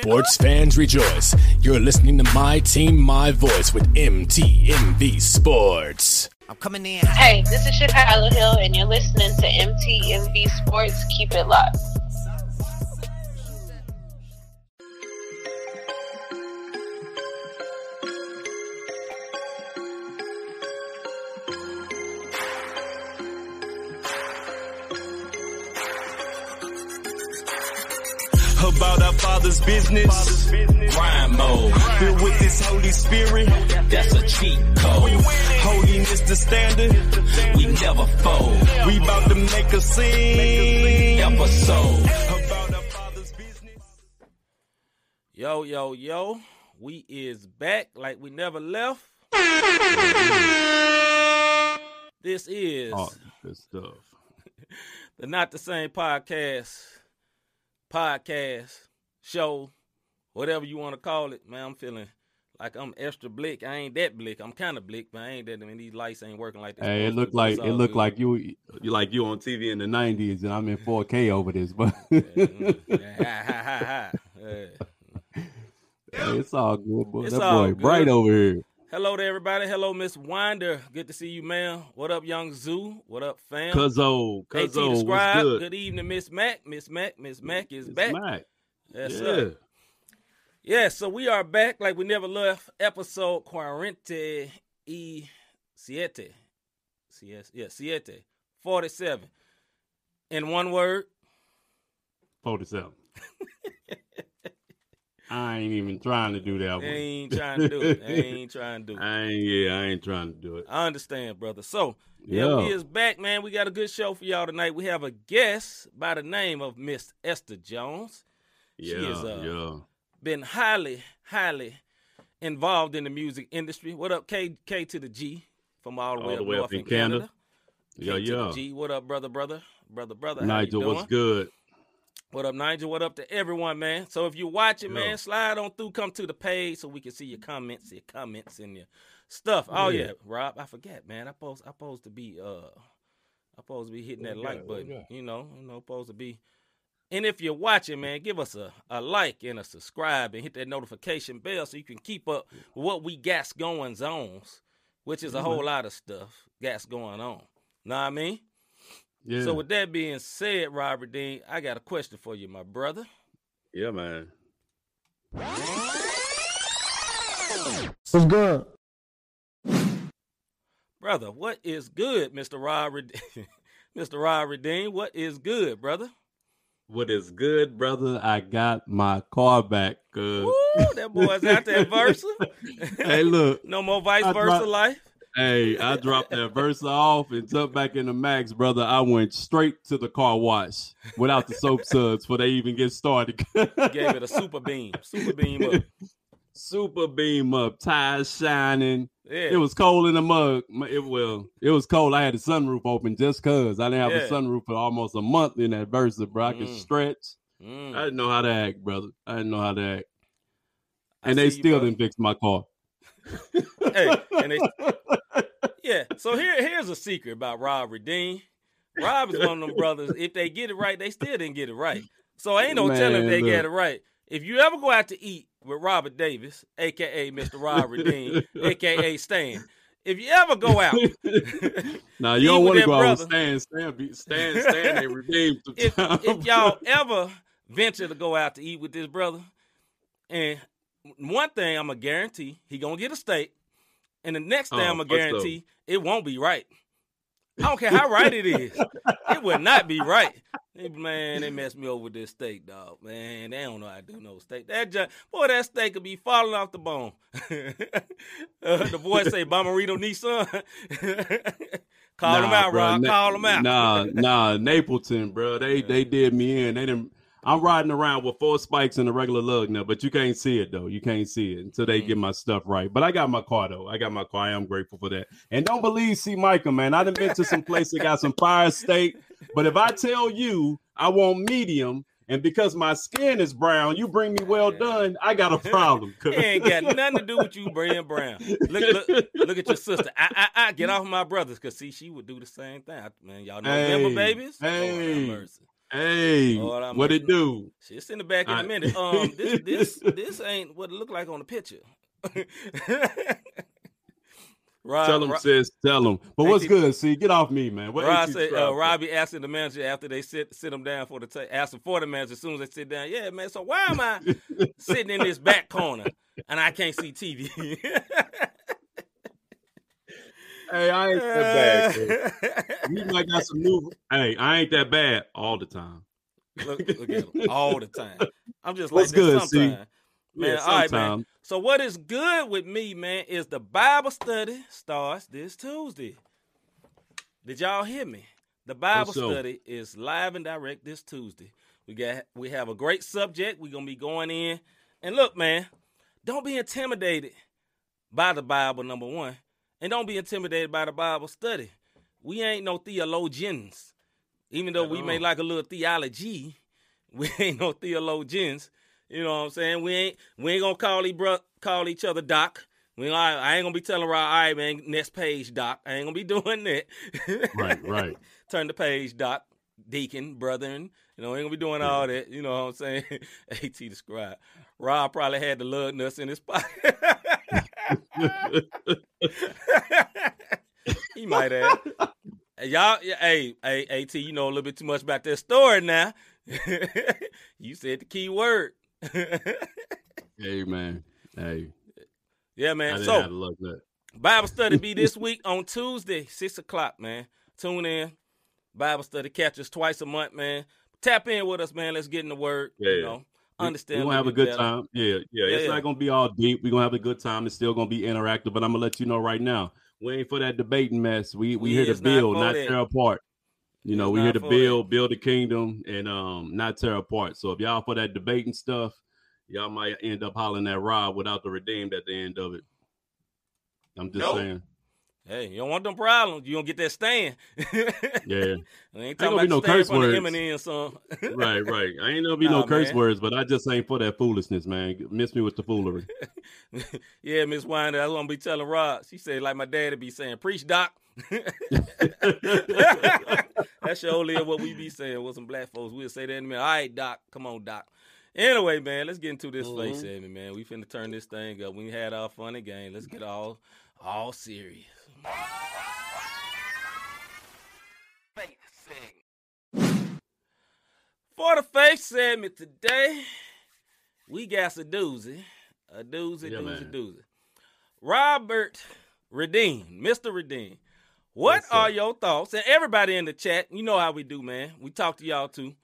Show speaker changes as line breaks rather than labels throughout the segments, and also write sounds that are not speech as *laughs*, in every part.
Sports fans rejoice. You're listening to My Team, My Voice with MTMV Sports.
I'm coming in.
Hey, this is Chicago Hill, and you're listening to MTMV Sports. Keep it locked.
Business. Rhyme mode, filled with this Holy Spirit. That's a cheat code. Holiness the standard. We never fold. We about to make a scene. Episode about our
Yo, yo, yo. We is back like we never left. This is
Oh, good stuff. *laughs*
the Not the Same podcast, podcast, show, whatever you want to call it. Man, I'm feeling like I'm extra blick. I ain't that blick. I'm kind of blick, but I ain't that. I mean, these lights ain't working like this.
Hey, it looked like it looked like you you like you on TV in the '90s, and I'm in *laughs* 4K over this, but mm,
Yeah.
Hey, it's all good. Boy.
It's
that
all
boy
good.
bright over here.
Hello to everybody. Hello, Miss Winder. Good to see you, man. What up, Young Zoo? What up, fam?
Cuzzo, Cuzzo,
Scribe.
good?
evening, Miss Mac. Miss Mac. Miss Mac is
It's
back.
Mac.
Yes,
yeah.
sir. Yeah, so we are back like we never left. Episode Quarante y Siete. Yeah, Siete. 47. In one word,
47. *laughs* I ain't even trying to do that one.
ain't trying to do it. They *laughs* ain't trying to do it.
I ain't, yeah, I ain't trying to do it.
I understand, brother. So, yeah, we is back, man. We got a good show for y'all tonight. We have a guest by the name of Miss Esther Jones. She
Yeah,
uh,
yeah.
Been highly, highly involved in the music industry. What up, K K to the G from all the
All
way
the
up
way
north
up in
Canada.
Canada. Yeah,
K to the
yeah.
G. What up, brother, brother, brother, brother? How
Nigel,
you doing?
what's good?
What up, Nigel? What up to everyone, man? So if you're watching,
Yeah.
man, slide on through, come to the page so we can see your comments, your comments, and your stuff. Oh
Yeah.
yeah, Rob, I forget, man. I supposed I supposed to be uh I supposed to be hitting that like
got? What we
button. You know, you know, supposed to be. And if you're watching, man, give us a, a like and a subscribe and hit that notification bell so you can keep up with what we got going on, which is a
Yeah,
whole lot of stuff got going on. Know what I mean?
Yeah,
So with that being said, Robert Dean, I got a question for you, my brother.
yeah, man.
What's good?
Brother, what is good, Mr. Robert Red- Mr. Rod Redeem? What is good, brother?
What is good, brother? I got my car back. Cause
Woo, that boy's out there *laughs* Versa.
hey, look, *laughs*
no more vice
I
versa
dropped-
life.
Hey, I dropped that Versa off and jumped back in the Max, brother. I went straight to the car wash without the soap suds before they even get started. *laughs*
Gave it a super beam. Super beam up.
Super beam up, tires shining.
Yeah.
It was cold in the mug. It well, it was cold. I had the sunroof open just cause I didn't have
Yeah.
a sunroof for almost a month in that Versa, bro. I could
Mm.
stretch.
Mm.
I didn't know how to act, brother. I didn't know how to act, and they
see you,
still didn't fix my car. *laughs*
Hey, and they, *laughs* yeah. So here, here's a secret about Rob Redeem. Rob is one of them brothers. If they get it right, they still didn't get it right. So ain't no telling if they
look.
get it right. If you ever go out to eat with Robert Davis, aka Mr. Rob Redeem, *laughs* aka Stan, if you ever go out, *laughs*
Now *laughs* you don't want to go out with Stan. Stan, be, Stan, Stan, they redeemed.
if, if y'all ever venture to go out to eat with this brother, and one thing I'm gonna guarantee, he gonna get a steak, and the next thing
Oh,
I'm gonna guarantee, it won't be right. I don't care how right it is, it would not be right. Man, they messed me over with this steak, dog. Man, they don't know how to do no steak. That just, boy, that steak could be falling off the bone. *laughs* uh, the boy say, Bommarito Nissan. *laughs* Call him
Nah,
out,
bro.
Rob.
Na-
Call him out.
Nah, nah, Napleton, bro. They *laughs* they did me in. They didn't. I'm riding around with four spikes and a regular lug now, but you can't see it though. You can't see it until they
Mm.
get my stuff right. But I got my car though. I got my car. I am grateful for that. And don't believe C. Michael, man. I done been to some place that got some *laughs* fire steak. But if I tell you I want medium, and because my skin is brown, you bring me well done, I got a problem. *laughs*
It ain't got nothing to do with you, Brian Brown. Look, look, look at your sister. I, I, I get off my brothers, cause see, she would do the same thing. I- man, y'all know
Hey,
member babies.
Hey. Hey,
Lord,
what it do?
It's in the back in
I-
a minute. *laughs* Um, this this this ain't what it looked like on the picture. *laughs* Rob,
tell him,
Rob,
sis. Tell him. But what's good? See, get off me, man. What
Rob said, uh. Robbie asking the manager after they sit sit him down for the ta- asking for the manager as soon as they sit down. Yeah, man. So why am I *laughs* sitting in this back corner and I can't see TV?
Hey, I ain't that bad. *laughs* You might got some new. Hey, I ain't that bad all the time.
look, *laughs* look at him all the time. I'm just
What's
like
good,
sometimes. Man,
Yeah,
all right, man. So what is good with me, man, is the Bible study starts this Tuesday. Did y'all hear me? The Bible
so?
study is live and direct this Tuesday. We got we have a great subject. We're gonna be going in. And look, man, don't be intimidated by the Bible, number one. And don't be intimidated by the Bible study. We ain't no theologians. Even though we may like a little theology, *laughs* we ain't no theologians. You know what I'm saying? We ain't we ain't gonna call each bro, call each other doc. We ain't- I ain't gonna be telling Rob, all right, man, next page, doc. I ain't gonna be *laughs* doing that.
Right, right. *laughs*
Turn the page, doc, deacon, brethren. You know, we ain't gonna be doing all that. You know what I'm saying? At describe. Rob probably had the lug nuts in his pocket. *laughs* he might have. Y'all, yeah, hey, hey, At, you know a little bit too much about that story now. *laughs* you said the key word. *laughs*
hey, man. Hey,
yeah, man. So
have to that.
Bible study be this week on Tuesday, six o'clock, man. Tune in. Bible study catch us twice a month, man. Tap in with us, man. Let's get in the word. You
Yeah.
know, Understand.
We're gonna have a good
better.
time. Yeah, yeah.
Yeah,
It's
yeah.
not gonna be all deep. We're gonna have a good time. It's still gonna be interactive, but I'm gonna let you know right now. We ain't for that debating mess. We we
We
here to
is not
build, not tear apart. You know, we here to build, build the kingdom, and um, not tear apart. So if y'all for that debating stuff, y'all might end up hollering that Rob without the redeemed at the end of it. I'm just
Nope.
saying.
Hey, you don't want them problems. You don't get that stand.
Yeah, *laughs*
I ain't
gonna
talking
be
about
no
stand
curse
from the
words.
Eminem song. *laughs*
right, right. I ain't gonna be
Nah,
no curse
man.
words, but I just ain't for that foolishness, man. Miss me with the foolery. *laughs*
yeah, Miss Winder, that's what I'm gonna be telling Rod. She said, like my daddy be saying, preach, doc. That's surely what we be saying with some black folks. We'll say that in a minute. All right, Doc. Come on, Doc. Anyway, man, let's get into this
Mhm.
face segment, man. We finna turn this thing up. We had our funny game. Let's get all all serious. For the face segment today, we got a doozy. A doozy,
Yeah,
doozy,
man.
doozy. Robert Redeem, Mr. Redeem. What
Yes,
are your thoughts? And everybody in the chat, you know how we do, man. We talk to y'all too.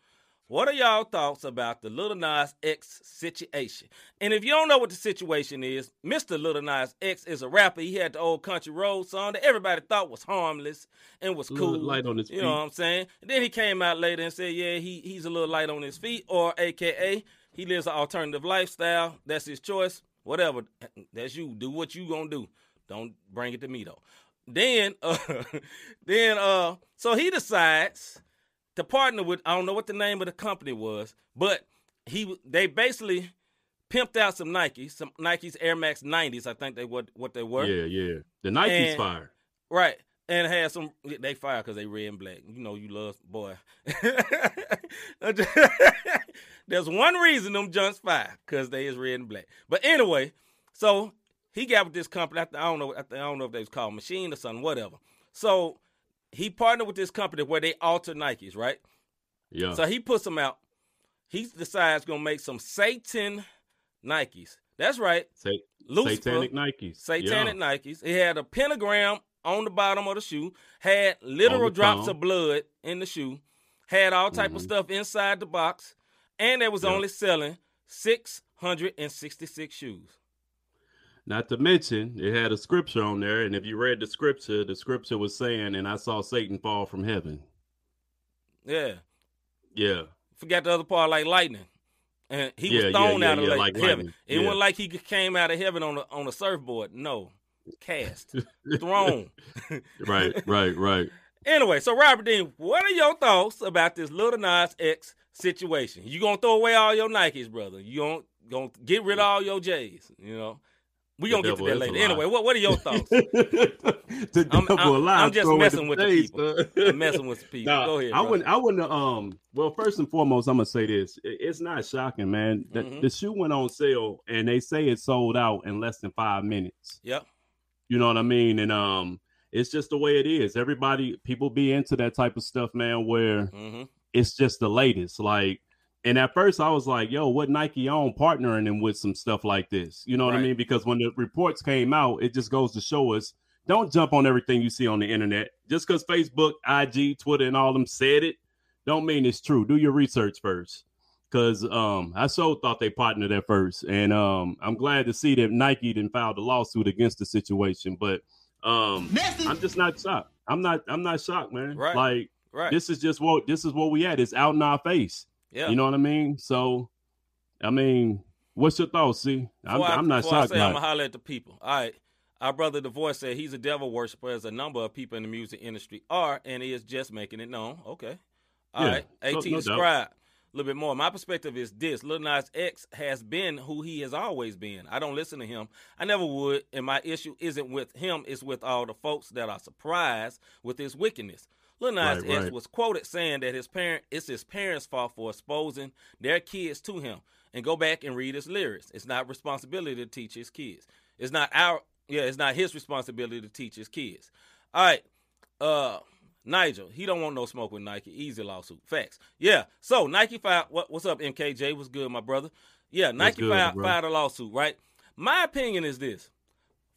What are y'all thoughts about the Little Nas X situation? And if you don't know what the situation is, Mr. Little Nas X is a rapper. He had the old country road song that everybody thought was harmless and was cool.
light on his
You know what I'm saying? And then he came out later and said, yeah, he he's a little light on his feet, or AKA, he lives an alternative lifestyle. That's his choice. Whatever. That's you. Do what you gonna do. Don't bring it to me though. Then *laughs* uh *laughs* then uh so he decides to partner with I don't know what the name of the company was, but he they basically pimped out some Nikes, some Nikes Air Max 90s, I think they what what they were.
Yeah, yeah. The Nike's
And-
fire.
Right. And had some they fire because they red and black. You know you love boy. *laughs* There's one reason them junks fire, because they is red and black. But anyway, so he got with this company. I, don't know. I don't know if they was called Machine or something, whatever. So he partnered with this company where they alter Nikes, right?
Yeah.
So he puts them out. He decides gonna make some Satan Nikes. That's right.
Sa-
Lucifer,
satanic Nikes.
Satanic
Yeah.
Nikes. It had a pentagram on the bottom of the shoe, had literal drops of blood in the shoe, had all type of
Mhm.
stuff inside the box, and they was
Yeah.
only selling 666 shoes.
Not to mention, it had a scripture on there, and if you read the scripture, the scripture was saying, "And I saw Satan fall from heaven."
Yeah.
Yeah,
Forgot the other part like lightning. And he
Yeah,
was thrown
yeah,
out of
yeah,
like,
like
heaven.
lightning.
It wasn't like he came out of heaven on a on a surfboard. No. Cast. *laughs* Thrown.
right, right, right. *laughs*
Anyway, so Robert Dean, what are your thoughts about this Little Nas X situation? You gonna throw away all your Nikes, brother? You gonna gonna get rid of all your J's? You know, We
The
gonna get to
devil
that
is a
later. Anyway, what what are your thoughts? *laughs*
the
I'm-
devil
I'm- I'm just messing with the
face,
people. I'm messing with the people.
Nah,
Go ahead.
I
bro.
wouldn't. I wouldn't. Um. Well, first and foremost, I'm gonna say this. It- it's not shocking, man. The,
Mhm.
the shoe went on sale, and they say it sold out in less than five minutes.
Yep.
You know what I mean? And um, it's just the way it is. Everybody, people be into that type of stuff, man. Where
hmm
it's just the latest. Like, and at first I was like, yo, what Nike on partnering him with some stuff like this? You know what I mean? Because when the reports came out, it just goes to show us don't jump on everything you see on the internet. Just because Facebook, IG, Twitter, and all them said it, don't mean it's true. Do your research first. Cause um I so thought they partnered at first. And um I'm glad to see that Nike didn't file the lawsuit against the situation. But um I'm just not shocked. I'm not I'm not shocked, man.
Right.
Like
Right.
this is just what this is what we at. It's out in our face.
Yeah.
You know what I mean? So, I mean, what's your thoughts? See, I'm,
I-
I'm not
I
shocked.
say I'm gonna holler at the people. All right. Our brother Divorce said he's a devil worshiper, as a number of people in the music industry are, and he is just making it known. Okay. All
Yeah,
right.
no-
AT
no doubt.
describe a little bit more. My perspective is this: Lil Nas X has been who he has always been. I don't listen to him. I never would, and my issue isn't with him; it's with all the folks that are surprised with his wickedness. Lil Nas
Right,
X
right.
was quoted saying that his parent it's his parents' fault for exposing their kids to him. And go back and read his lyrics. It's not responsibility to teach his kids. It's not our yeah, it's not his responsibility to teach his kids. All right. Uh Nigel, he don't want no smoke with Nike. Easy lawsuit. Facts. Yeah. So Nike filed what, what's up, MKJ? What's good, my brother? Yeah, Nike
good,
filed, filed a lawsuit, right? My opinion is this.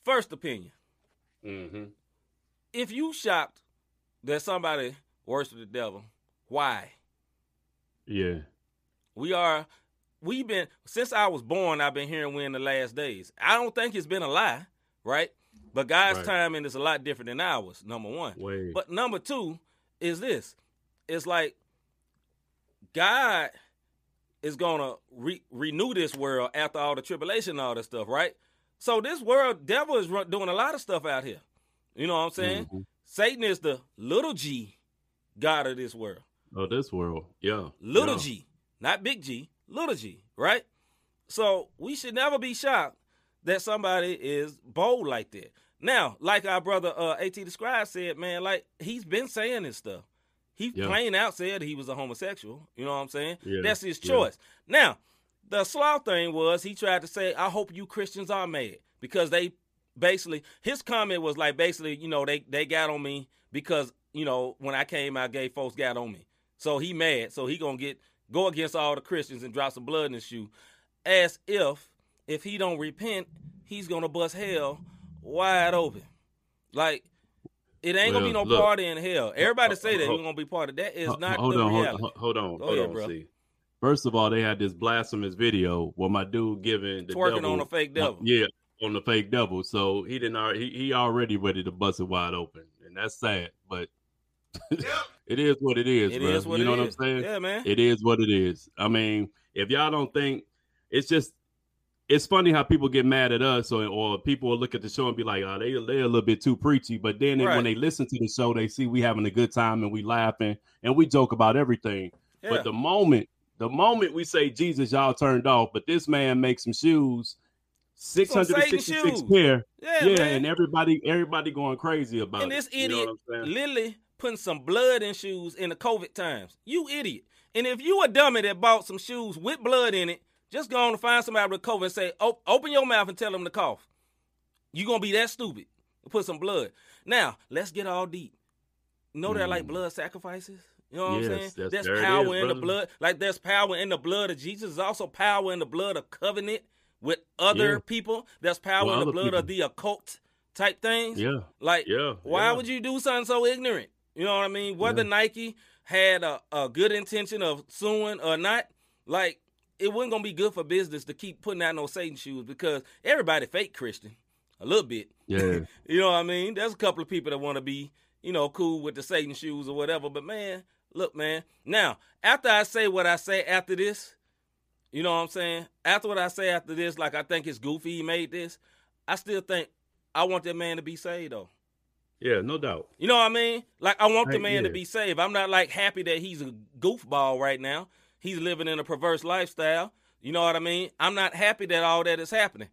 First opinion.
Mhm.
If you shocked that somebody worshipped the devil, why?
Yeah,
We are we've been since I was born, I've been hearing we're in the last days. I don't think it's been a lie, right? But God's
Right.
timing is a lot different than ours, number one.
way.
But number two is this. It's like God is gonna re- renew this world after all the tribulation and all this stuff, right? So this world, devil is doing a lot of stuff out here. You know what I'm saying?
Mhm.
Satan is the little G God of this world.
Oh, this world, yeah,
Little
yeah.
G, not big G, little G, right? So we should never be shocked that somebody is bold like that. Now, like our brother uh, At Describe said, man, like he's been saying this stuff. He
Yeah.
plain out said he was a homosexual. You know what I'm saying?
Yeah,
That's his
yeah.
choice. Now, the sloth thing was he tried to say, I hope you Christians are mad because they basically his comment was like basically, you know, they they got on me because, you know, when I came out, gay folks got on me. So he mad. So he gonna get go against all the Christians and drop some blood in his shoe. As if if he don't repent, he's gonna bust hell wide open. Like it ain't gonna be no
look.
party in hell. Everybody say that we're gonna be part of that. Is not
hold
the
on, hold,
reality.
hold- hold on,
Go
hold
ahead,
on.
bro.
See, first of all, they had this blasphemous video where my dude giving the
Twerking
devil,
on a fake devil.
yeah, on the fake devil. So he didn't. alre- He, he already ready to bust it wide open, and that's sad. But *laughs* it is what it is,
It
bro.
is what
you know
it
what
is.
I'm saying?
Yeah, man.
It is what it is. I mean, if y'all don't think it's just it's funny how people get mad at us or, or people will look at the show and be like, oh, they they're a little bit too preachy. But then
Right.
when they listen to the show, they see we having a good time and we laughing and we joke about everything.
Yeah.
But the moment, the moment we say Jesus, y'all turned off, but this man makes some shoes, six
Some
hundred and
Satan
sixty-six
shoes.
pair.
yeah,
Yeah, and everybody, everybody going crazy about
And
it.
this
You know
idiot literally putting some blood in shoes in the COVID times. You idiot. And if you a dummy that bought some shoes with blood in it, just go on and find somebody with COVID and say, "O- open your mouth and tell them to cough. You gonna be that stupid put some blood. Now, let's get all deep. You know they're like
Mm.
blood sacrifices? You know what
Yes,
I'm saying?
that's-
There's
there
power
is,
in the blood. Like there's power in the blood of Jesus. There's also power in the blood of covenant with other
Yeah.
people. that's power
With
in the blood of the occult type things.
Yeah,
Like,
yeah.
why
yeah.
would you do something so ignorant? You know what I mean? Whether
Yeah.
Nike had a, a good intention of suing or not, like it wasn't gonna be good for business to keep putting out no Satan shoes because everybody fake Christian a little bit.
Yeah. *laughs*
You know what I mean? There's a couple of people that want to be, you know, cool with the Satan shoes or whatever. But man, look, man. Now, after I say what I say after this, you know what I'm saying? After what I say after this, like I think it's goofy he made this. I still think I want that man to be saved though.
Yeah, no doubt.
You know what I mean? Like I want the man to
yeah.
be saved. I'm not like happy that he's a goofball right now. He's living in a perverse lifestyle. You know what I mean? I'm not happy that all that is happening.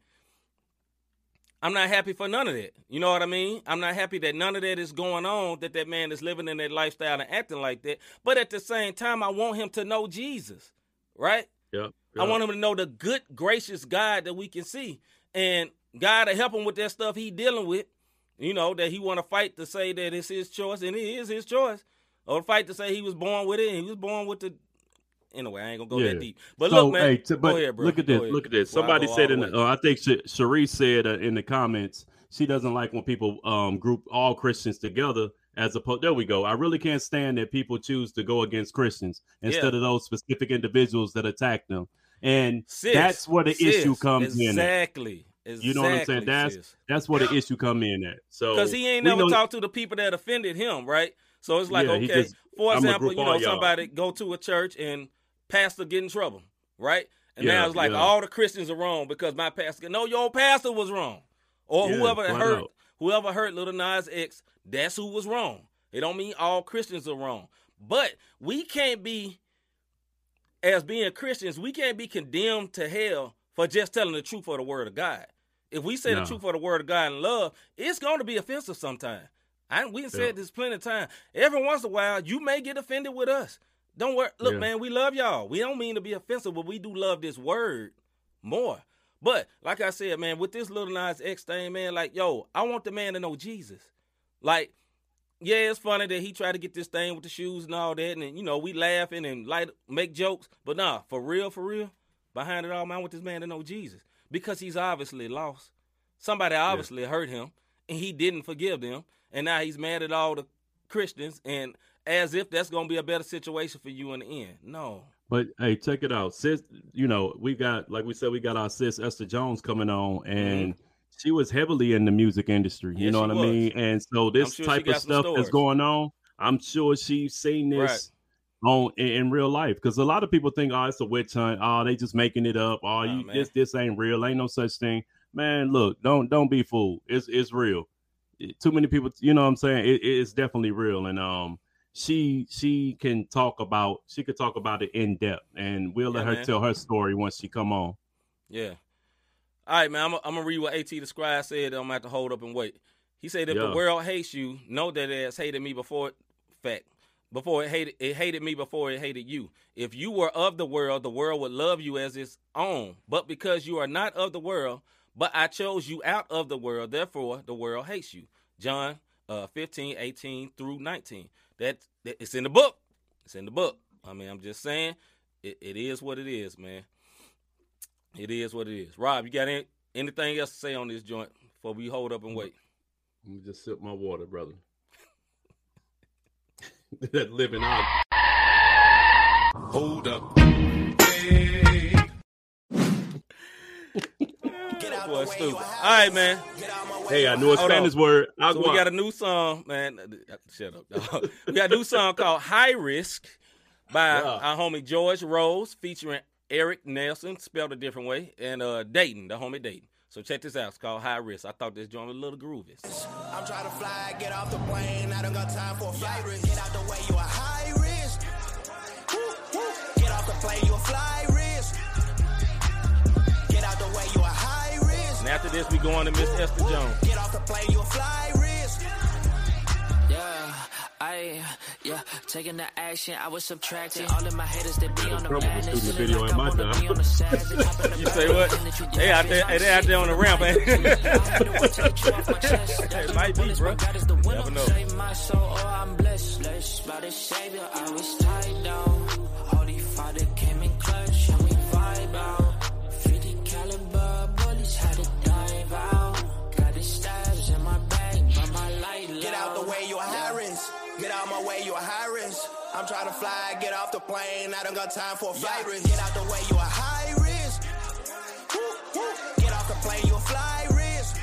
I'm not happy for none of that. You know what I mean? I'm not happy that none of that is going on, that that man is living in that lifestyle and acting like that. But at the same time, I want him to know Jesus, right?
Yeah.
I want him to know the good, gracious God that we can see. And God to help him with that stuff he dealing with. You know, that he want to fight to say that it's his choice, and it is his choice. Or fight to say he was born with it, and he was born with the anyway, I ain't gonna go
Yeah.
that deep. But
so,
look, man,
hey, t- but
go ahead, bro.
look at this. Look at this. Somebody said in
the
uh, I think Cherie said uh, in the comments she doesn't like when people um group all Christians together as opposed. There we go. I really can't stand that people choose to go against Christians instead of those specific individuals that attack them. And
Sis,
that's where the
sis,
issue comes in.
Exactly.
You know what I'm saying? That's that's where the issue come in at. So
because he ain't never
know-
talked to the people that offended him, right? So it's like,
Yeah,
okay,
just-
for example, you know, somebody go to a church and pastor get in trouble, right? And
Yeah,
now it's like
yeah.
all the Christians are wrong because my pastor. No, your pastor was wrong, or
Yeah,
whoever hurt. Whoever hurt Little Nas X. That's who was wrong. It don't mean all Christians are wrong, but we can't be as being Christians, we can't be condemned to hell for just telling the truth for the word of God. If we say
No.
the truth for the word of God in love, it's going to be offensive sometimes. I we
Yeah.
said this plenty of time. Every once in a while, you may get offended with us. Don't worry. Look,
Yeah.
man, we love y'all. We don't mean to be offensive, but we do love this word more. But like I said, man, with this little Nas X thing, man, like, yo, I want the man to know Jesus. Like, yeah, it's funny that he tried to get this thing with the shoes and all that, and you know, we laughing and like make jokes, but nah, for real, for real, behind it all, man, I want this man to know Jesus because he's obviously lost. Somebody obviously hurt him, and he didn't forgive them, and now he's mad at all the Christians, and as if that's gonna be a better situation for you in the end. No,
But hey, check it out, sis. You know, we got like we said, we got our sis Esther Jones coming on, and she was heavily in the music industry.
Yeah,
you know what I mean? And so this
sure
type of stuff that's going on, I'm sure she's seen this on in, in real life because a lot of people think, oh, it's a witch hunt. Oh, they just making it up. Oh, you
man.
this this ain't real. Ain't no such thing. Man, look, don't don't be fooled. It's it's real. Too many people, you know what I'm saying? It, it's definitely real. And um she she can talk about she could talk about it in depth and we'll let
Yeah,
her
man.
tell her story once she come on.
Yeah. All right, man. I'm gonna I'm gonna read what At the scribe said. I'm gonna have to hold up and wait. He said, "If
Yeah.
the world hates you, know that it has hated me before. it- Fact, before it hated it hated me before it hated you. If you were of the world, the world would love you as its own. But because you are not of the world, but I chose you out of the world, therefore the world hates you." John uh, 15, 18 through 19. That, that it's in the book. It's in the book. I mean, I'm just saying, it, it is what it is, man. It is what it is. Rob, you got any, anything else to say on this joint before we hold up and wait?
Let me just sip my water, brother. *laughs* that living out.
Hold up.
Boy, stupid. All right, man.
Hey, I knew a
Hold
Spanish
on.
word.
So we
Agua.
got a new song, man. Shut up. dog. *laughs* we got a new song called High Risk by
Yeah.
our homie George Rose featuring Eric Nelson, spelled a different way, and uh Dayton, the homie Dayton. So check this out. It's called High Risk. I thought this joint was a little groovy.
I'm trying to fly, get off the plane. I don't got time for a flight risk. Get out the way, you a high risk. Woo, woo. Get off the plane, you a fly risk.
After this, we going to Miss Esther Jones.
Get off the plane, you a fly risk.
Yeah, I, yeah, taking the action, I was subtracting all of my haters that be on the
trouble
man.
with
They
the video
like
at
I
my
wanna
job.
be on the side, the top of the
You say what?
you
They out there, they out there on the ramp, *laughs* ain't
I had to wait till they chew off my chest. *laughs*
It might be, bro.
God is the
Never
winner.
know.
I'm to fly, get off the plane. I don't got time for a flight risk. Get out the way, you a high risk. Woo, woo. Get off the plane, you a fly risk.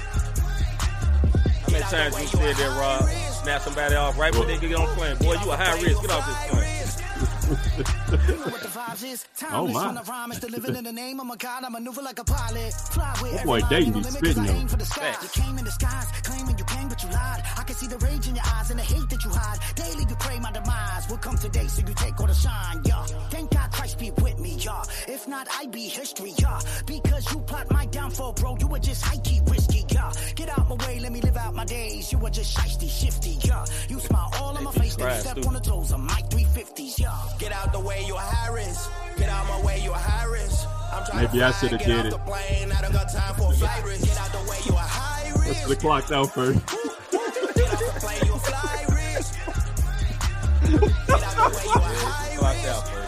How many times you said that, Rob? Snap somebody off right when they get on the plane. Boy, you a high risk. Get off this plane. *laughs*
You know what the vibes is. Timeless oh,
my.
when I rhyme is living in the name of my God. I maneuver like a pilot. Fly with
That boy Dayton be spitting,
I
though.
for the sky.
Facts.
You came in disguise, claiming you came, but you lied. I can see the rage in your eyes and the hate that you hide. Daily you pray my demise will come today, so you take all the shine, yeah. Thank God Christ be with me, yeah. If not, I be history, yeah. Because you plot my downfall, bro, you were just high key risky, yeah. my days, you were just shiesty, shifty, yeah. You smile all on my face, then you step
stupid.
on the toes of my 350s, yeah.
Get out the way, you a high risk. Get out my way, you a high risk. I'm trying
Maybe
to
I
fly,
shoulda
get
did
off
it.
the plane. I don't got time for *laughs* a flight risk. Get out the way, you a high
Let's
risk.
the clock out first. *laughs*
Get off the plane, you a fly risk. Get out the way, you a high risk.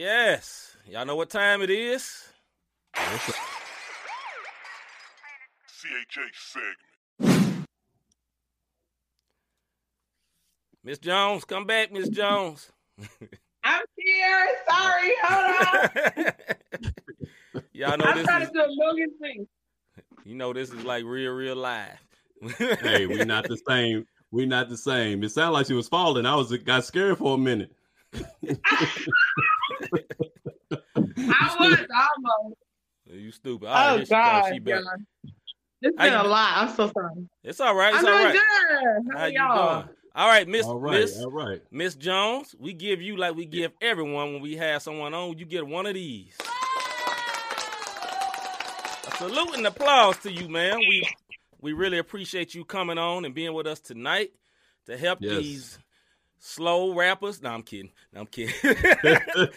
Yes. Y'all know what time it is?
CHA segment.
Miss Jones, come back, Miss Jones.
I'm here. Sorry. Hold on. *laughs*
Y'all know
I'm
this
trying
is
to do a million things.
you know this is like real, real live.
hey, we're not the same. We're not the same. It sounded like she was falling. I was got scared for a minute.
I was almost.
You stupid. All right,
Oh
here.
God,
She back.
God. It's
How
been a lot. I'm so sorry.
It's all right. It's
I'm
all
doing good. How,
How you
y'all?
doing? All right, Miss
All right,
Miss
all right.
Miss Jones, we give you like we give everyone when we have someone on. You get one of these. A salute and applause to you, man. We we really appreciate you coming on and being with us tonight to help
Yes.
these slow rappers. No, I'm kidding. No, I'm kidding. to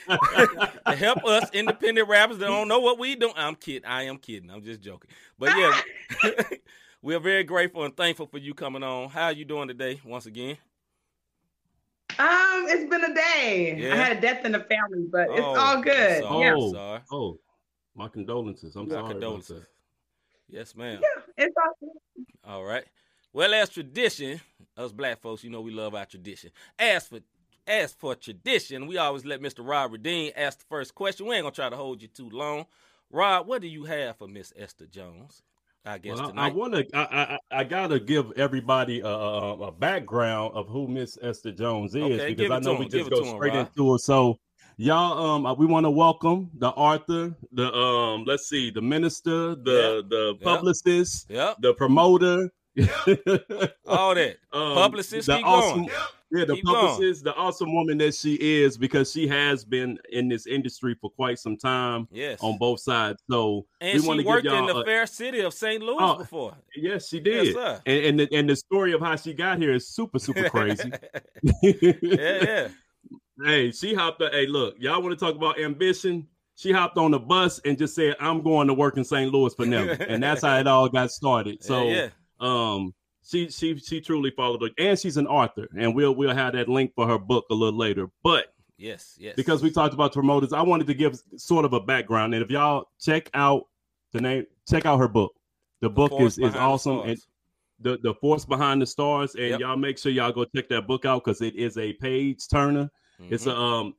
*laughs* help us independent rappers that don't know what we do. I'm kidding. I am kidding. I'm just joking. But yeah, *laughs* we're very grateful and thankful for you coming on. How are you doing today? Once again.
Um, it's been a day.
Yeah.
I had a death in the family, but it's
Oh,
all
I'm
good.
sorry.
Yeah,
Oh,
sorry.
oh, my condolences. I'm
My
sorry. about
condolences. Yes, ma'am.
Yeah, it's all good.
All right. Well, as tradition, us black folks, you know we love our tradition. As for as for tradition, we always let Mr. Rob Redeem ask the first question. We ain't gonna try to hold you too long. Rob, what do you have for Miss Esther Jones? I guess
Well, I, I want to. I, I I gotta give everybody a, a, a background of who Miss Esther Jones is
Okay,
because I know we
him,
just go
to him,
straight into it. So, y'all, um, uh, we want to welcome the Arthur, the um, let's see, the minister, the the publicist,
Yep.
the promoter, *laughs*
All that.
um,
Publicist,
the
keep
awesome,
going.
yeah, the
Keep going.
the awesome woman that she is because she has been in this industry for quite some time
Yes.
on both sides. So
and
we want
she worked in the
a-
fair city of St. Louis
Oh,
before.
Yes, she
Yes,
did.
sir.
and and the, and the story of how she got here is super super crazy. *laughs*
yeah, yeah. *laughs*
Hey, she hopped. On, hey, look, y'all want to talk about ambition? She hopped on the bus and just said, "I'm going to work in St. Louis for them," and that's how it all got started. So,
yeah,
um, she she she truly followed her, and she's an author, and we'll we'll have that link for her book a little later. But
yes, yes.
because we talked about promoters, I wanted to give sort of a background, and if y'all check out the name, check out her book. The book
Force
is is
the
awesome, and the the force behind the stars, and
Yep.
y'all make sure y'all go check that book out because it is a page turner. It's a
Mhm.
um,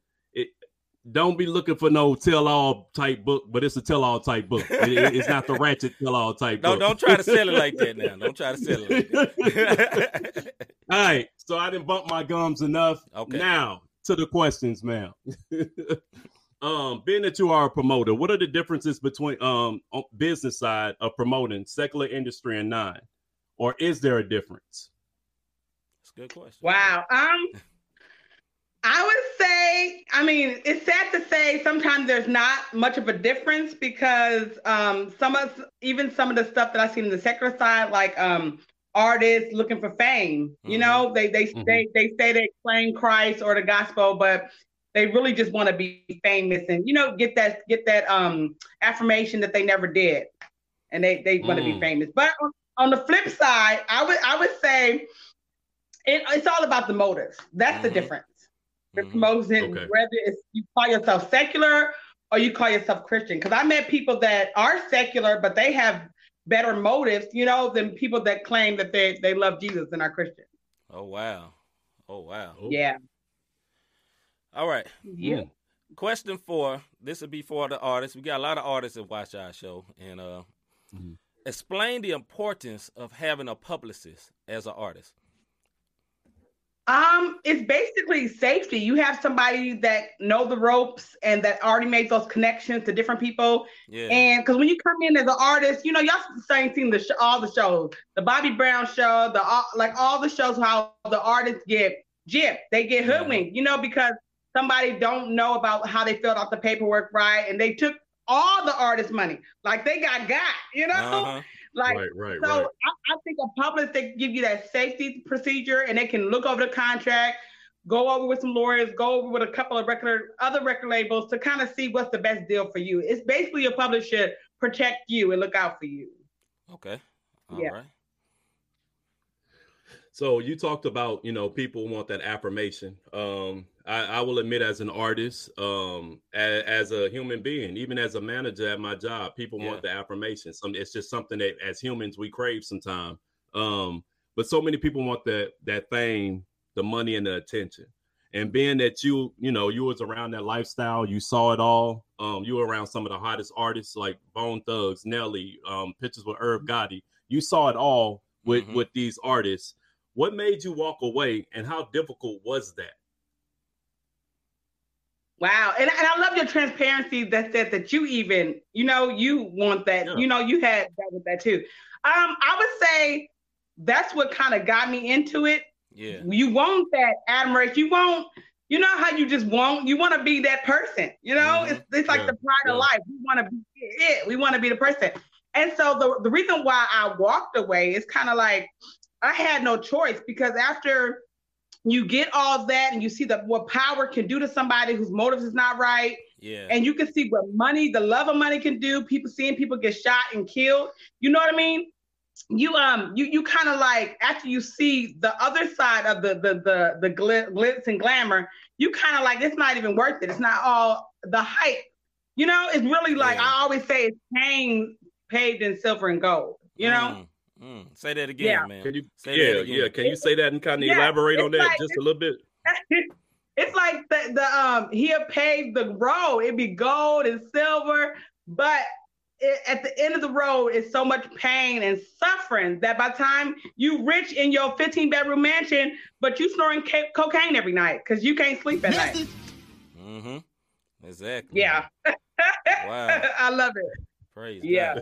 don't be looking for no tell all type book, but it's a tell all type book. It- it- it's not the ratchet *laughs* tell all type
don't
book.
don't try to sell it like that now. Don't try to sell it like that. *laughs*
All right, so I didn't bump my gums enough.
Okay.
Now to the questions, ma'am. *laughs* um, being that you are a promoter, what are the differences between um business side of promoting secular industry and nine, or is there a difference?
That's a good question.
Wow. Um, I would say, I mean, it's sad to say sometimes there's not much of a difference because um, some of even some of the stuff that I see in the secular side, like um, artists looking for fame, you
Mhm.
know, they they
Mhm.
they they say they claim Christ or the gospel, but they really just want to be famous and you know get that get that um affirmation that they never did, and they they want to be
Mm.
famous. But on, on the flip side, I would I would say it, it's all about the motives. That's the
Mhm.
difference. The
Mhm.
promotion,
Okay.
whether it's you call yourself secular or you call yourself Christian. Because I met people that are secular, but they have better motives, you know, than people that claim that they they love Jesus and are Christian.
Oh wow. Oh wow.
Oh.
Yeah.
All right.
Yeah.
Mm.
Question four. This would be for the artists. We got a lot of artists that watch our show, and uh,
Mhm.
explain the importance of having a publicist as an artist.
Um, it's basically safety. You have somebody that know the ropes and that already made those connections to different people.
Yeah.
And because when you come in as an artist, you know, y'all same seen the sh- all the shows, the Bobby Brown show, the all like all the shows how the artists get gypped, they get
Yeah.
hoodwinked, you know, because somebody don't know about how they filled out the paperwork right, and they took all the artist money, like they got got, you know.
Uh-huh.
Like
Right, right,
so,
right.
I, I think a public they give you that safety procedure, and they can look over the contract, go over with some lawyers, go over with a couple of record other record labels to kind of see what's the best deal for you. It's basically a publisher protect you and look out for you.
Okay. All
Yeah.
right.
So you talked about, you know, people want that affirmation. Um, I, I will admit, as an artist, um, as, as a human being, even as a manager at my job, people want the affirmation. Some it's just something that as humans we crave sometimes. Um, but so many people want that that fame, the money, and the attention. And being that you, you know, you was around that lifestyle, you saw it all. Um, you were around some of the hottest artists like Bone Thugs, Nelly, um, pictures with Irv Gotti. You saw it all with with these artists. What made you walk away, and how difficult was that?
Wow. And, and I love your transparency that said that you even, you know, you want that, you know, you had that with that too. Um, I would say that's what kind of got me into it.
Yeah.
You want that admiration. You want, you know how you just want, you want to be that person. You know, it's, it's like
Yeah,
the pride
yeah.
of life. We want to be it. We want to be the person. And so the, the reason why I walked away is kind of like I had no choice because after you get all that and you see the what power can do to somebody whose motives is not right,
Yeah.
and you can see what money, the love of money can do. People seeing people get shot and killed. You know what I mean? You um you you kind of like after you see the other side of the the the the glitz and glamour, you kind of like it's not even worth it. It's not all the hype. You know, it's really like I always say it's pain paved in silver and gold. You know?
Mm, mm. Say that again,
Yeah.
man.
Can you,
Say
yeah,
that again.
yeah. Can you say that and kind of
Yeah,
elaborate on that
like-
just a little bit? *laughs*
it's like the, the um he had paved the road. It'd be gold and silver, but it, at the end of the road is so much pain and suffering that by the time you rich in your 15 bedroom mansion, but you snoring ca- cocaine every night because you can't sleep at night. *laughs*
Mm-hmm. Exactly.
Yeah. *laughs*
Wow.
I love it.
Praise
Yeah.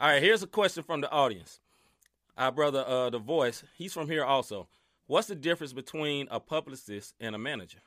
All right, here's a question from the audience. Our brother, uh, the voice, he's from here also. What's the difference between a publicist and a manager?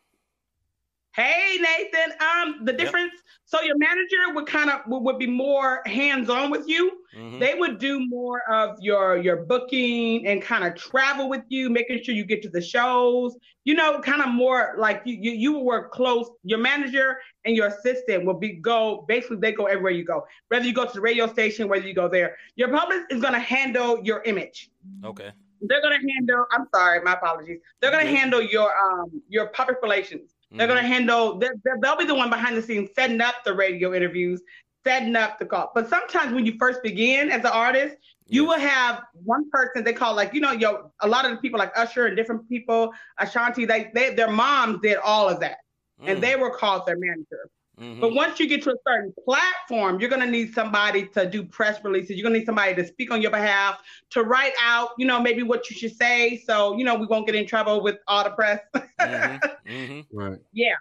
Hey Nathan, um, the difference. So your manager would kind of would, would be more hands on with you.
Mhm.
They would do more of your your booking and kind of travel with you, making sure you get to the shows. You know, kind of more like you you, you will work close. Your manager and your assistant will be go basically they go everywhere you go. Whether you go to the radio station, whether you go there, your public is going to handle your image.
Okay.
they're gonna handle i'm sorry my apologies. They're gonna handle your um your public relations. They're gonna handle they're, they're- they'll be the one behind the scenes setting up the radio interviews setting up the call. But sometimes when you first begin as an artist you will have one person they call like you know yo a lot of the people like usher and different people ashanti they, they their moms did all of that and they were called their manager
Mm-hmm.
but once you get to a certain platform, you're going to need somebody to do press releases. You're going to need somebody to speak on your behalf, to write out, you know, maybe what you should say. So, you know, we won't get in trouble with all the press. *laughs*
Mm-hmm.
Right.
yeah.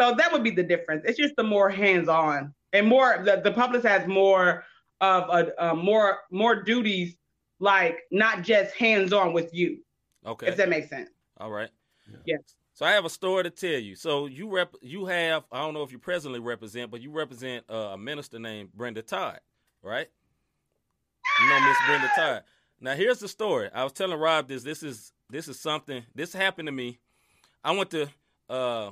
So that would be the difference. It's just the more hands on and more, the, the publicist has more of a, a more, more duties, like not just hands on with you,
Okay.
if that makes sense.
All right.
Yeah.
So I have a story to tell you. So you rep, you have I don't know if you presently represent, but you represent uh, a minister named Brenda Todd, right? You know Miss Brenda Todd. Now here's the story. I was telling Rob this. This is this is something. This happened to me. I went to. uh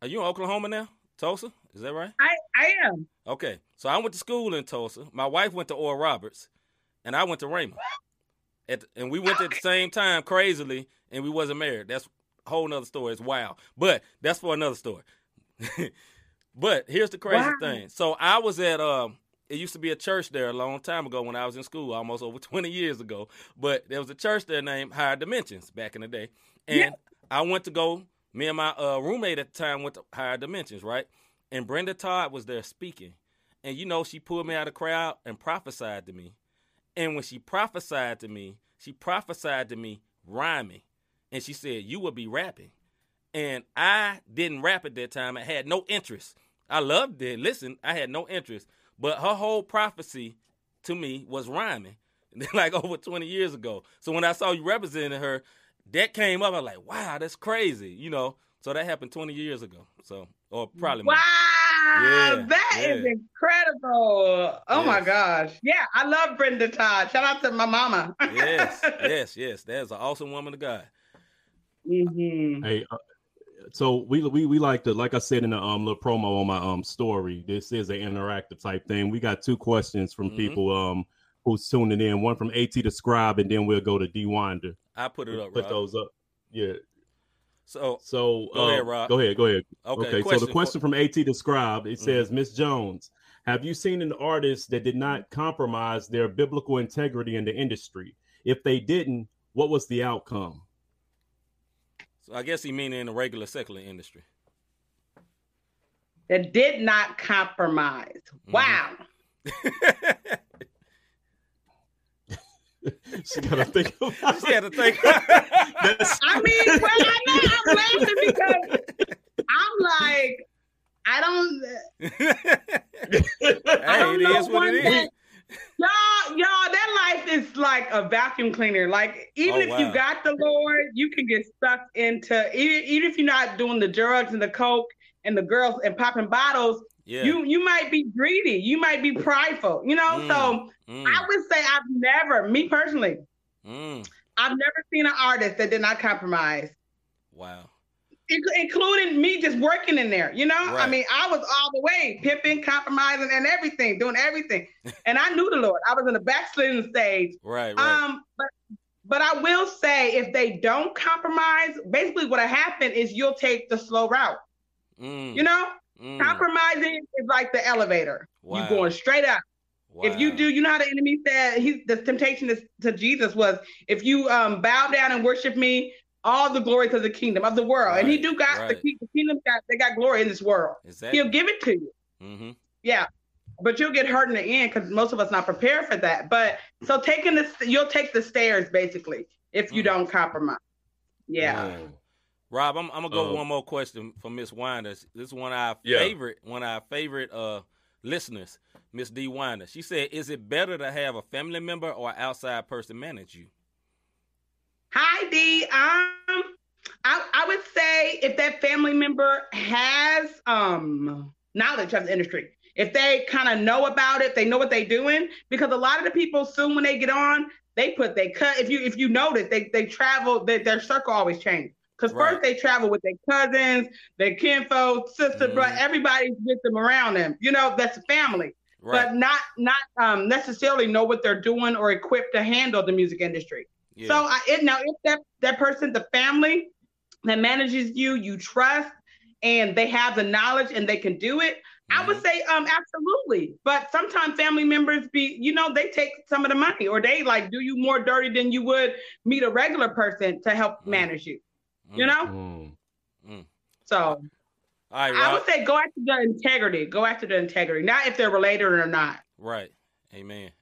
Are you in Oklahoma now? Tulsa? Is that right?
I, I am.
Okay. So I went to school in Tulsa. My wife went to Oral Roberts, and I went to Rhema. At, and we went at the same time, crazily, and we wasn't married. That's whole nother story. It's wild. But that's for another story. *laughs* but here's the crazy
Wow.
thing. So I was at um it used to be a church there a long time ago when I was in school, almost over *laughs* 20 years ago. But there was a church there named Higher Dimensions back in the day. And
Yeah.
I went to go, me and my uh, roommate at the time went to Higher Dimensions, right? And Brenda Todd was there speaking. And you know, she pulled me out of the crowd and prophesied to me. And when she prophesied to me, she prophesied to me rhyming. And she said, You will be rapping. And I didn't rap at that time. I had no interest. I loved it. Listen, I had no interest. But her whole prophecy to me was rhyming, *laughs* like over 20 years ago. So when I saw you representing her, that came up. I was like, wow, that's crazy, you know. So that happened 20 years ago. So or probably
Wow,
more. Yeah,
that is
yeah.
incredible. Oh my gosh. Yeah, I love Brenda Todd. Shout out to my mama.
yes, *laughs* yes, yes. That's an awesome woman of God.
Mhm.
Hey, uh, so we we we like to like I said in the um little promo on my um story. This is an interactive type thing. We got two questions from
Mhm.
people um who's tuning in. One from AT the Scribe, and then we'll go to D Winder.
I put it up,
Put
Rob.
those up. Yeah.
So
So
Go
uh,
ahead, Rob.
Go ahead. Go ahead.
Okay,
Okay. so the question from AT the Scribe it
Mhm.
says, Miss Jones, have you seen an artist that did not compromise their biblical integrity in the industry? If they didn't, what was the outcome?
So I guess he meaning in the regular secular industry.
That did not compromise.
Mm-hmm.
Wow. *laughs*
She gotta think about *laughs*
she had to think.
That's-
I mean, well, I know I'm laughing because I'm like, I don't. *laughs* I
hey,
don't
it
know
is what
one
it is.
thing. Y'all, y'all, that life is like a vacuum cleaner. Like, even
Oh,
if
wow.
you got the Lord, you can get sucked into even, even if you're not doing the drugs and the coke and the girls and popping bottles,
Yeah.
you you might be greedy, you might be prideful, you know.
Mm,
So
mm,
I would say I've never, me personally,
mm.
I've never seen an artist that did not compromise.
Wow.
Inc- including me just working in there. You know, I mean, I was all the way pimping, compromising, and everything, doing everything. *laughs* and I knew the Lord. I was in the backsliding stage.
Right, right.
Um, but but I will say, if they don't compromise, basically what happened is you'll take the slow route.
Mm,
You know,
mm.
compromising is like the elevator.
Wow.
You going straight up. If you do, you know how the enemy said he's the temptation is, to Jesus was if you um bow down and worship me, all the glory to the kingdom of the world. and he do got the,
right.
ki- the kingdom got they got glory in this world.
Exactly.
He'll give it to you.
Mm-hmm.
Yeah. But you'll get hurt in the end because most of us not prepared for that. But so taking this, you'll take the stairs basically if you
Mm.
don't compromise. Yeah.
Oh.
Rob, I'm, I'm gonna go
Uh,
one more question for Miss Winders. This is one of our
Yeah.
favorite, one of our favorite uh listeners, Miss D Winder. She said, "Is it better to have a family member or an outside person manage you?"
Hi, D. Um, I, I would say if that family member has um knowledge of the industry, if they kind of know about it, they know what they're doing, because a lot of the people soon when they get on, they put they cut. If you if you notice, they they travel, they, their circle always change. Because
Right.
first they travel with their cousins, their kinfolk, sister,
Mhm.
brother, everybody's with them around them. You know, that's family
Right.
but not not um, necessarily know what they're doing or equipped to handle the music industry.
Yeah.
So I, it, now, if that that person, the family that manages you, you trust, and they have the knowledge and they can do it, I would
Mhm.
say um absolutely. But sometimes family members be, you know, they take some of the money or they like do you more dirty than you would meet a regular person to help
Mm.
manage you. You
Mm.
know,
Mm.
so
All right,
I would say go after the integrity. Go after the integrity, not if they're related or not.
Right. Amen.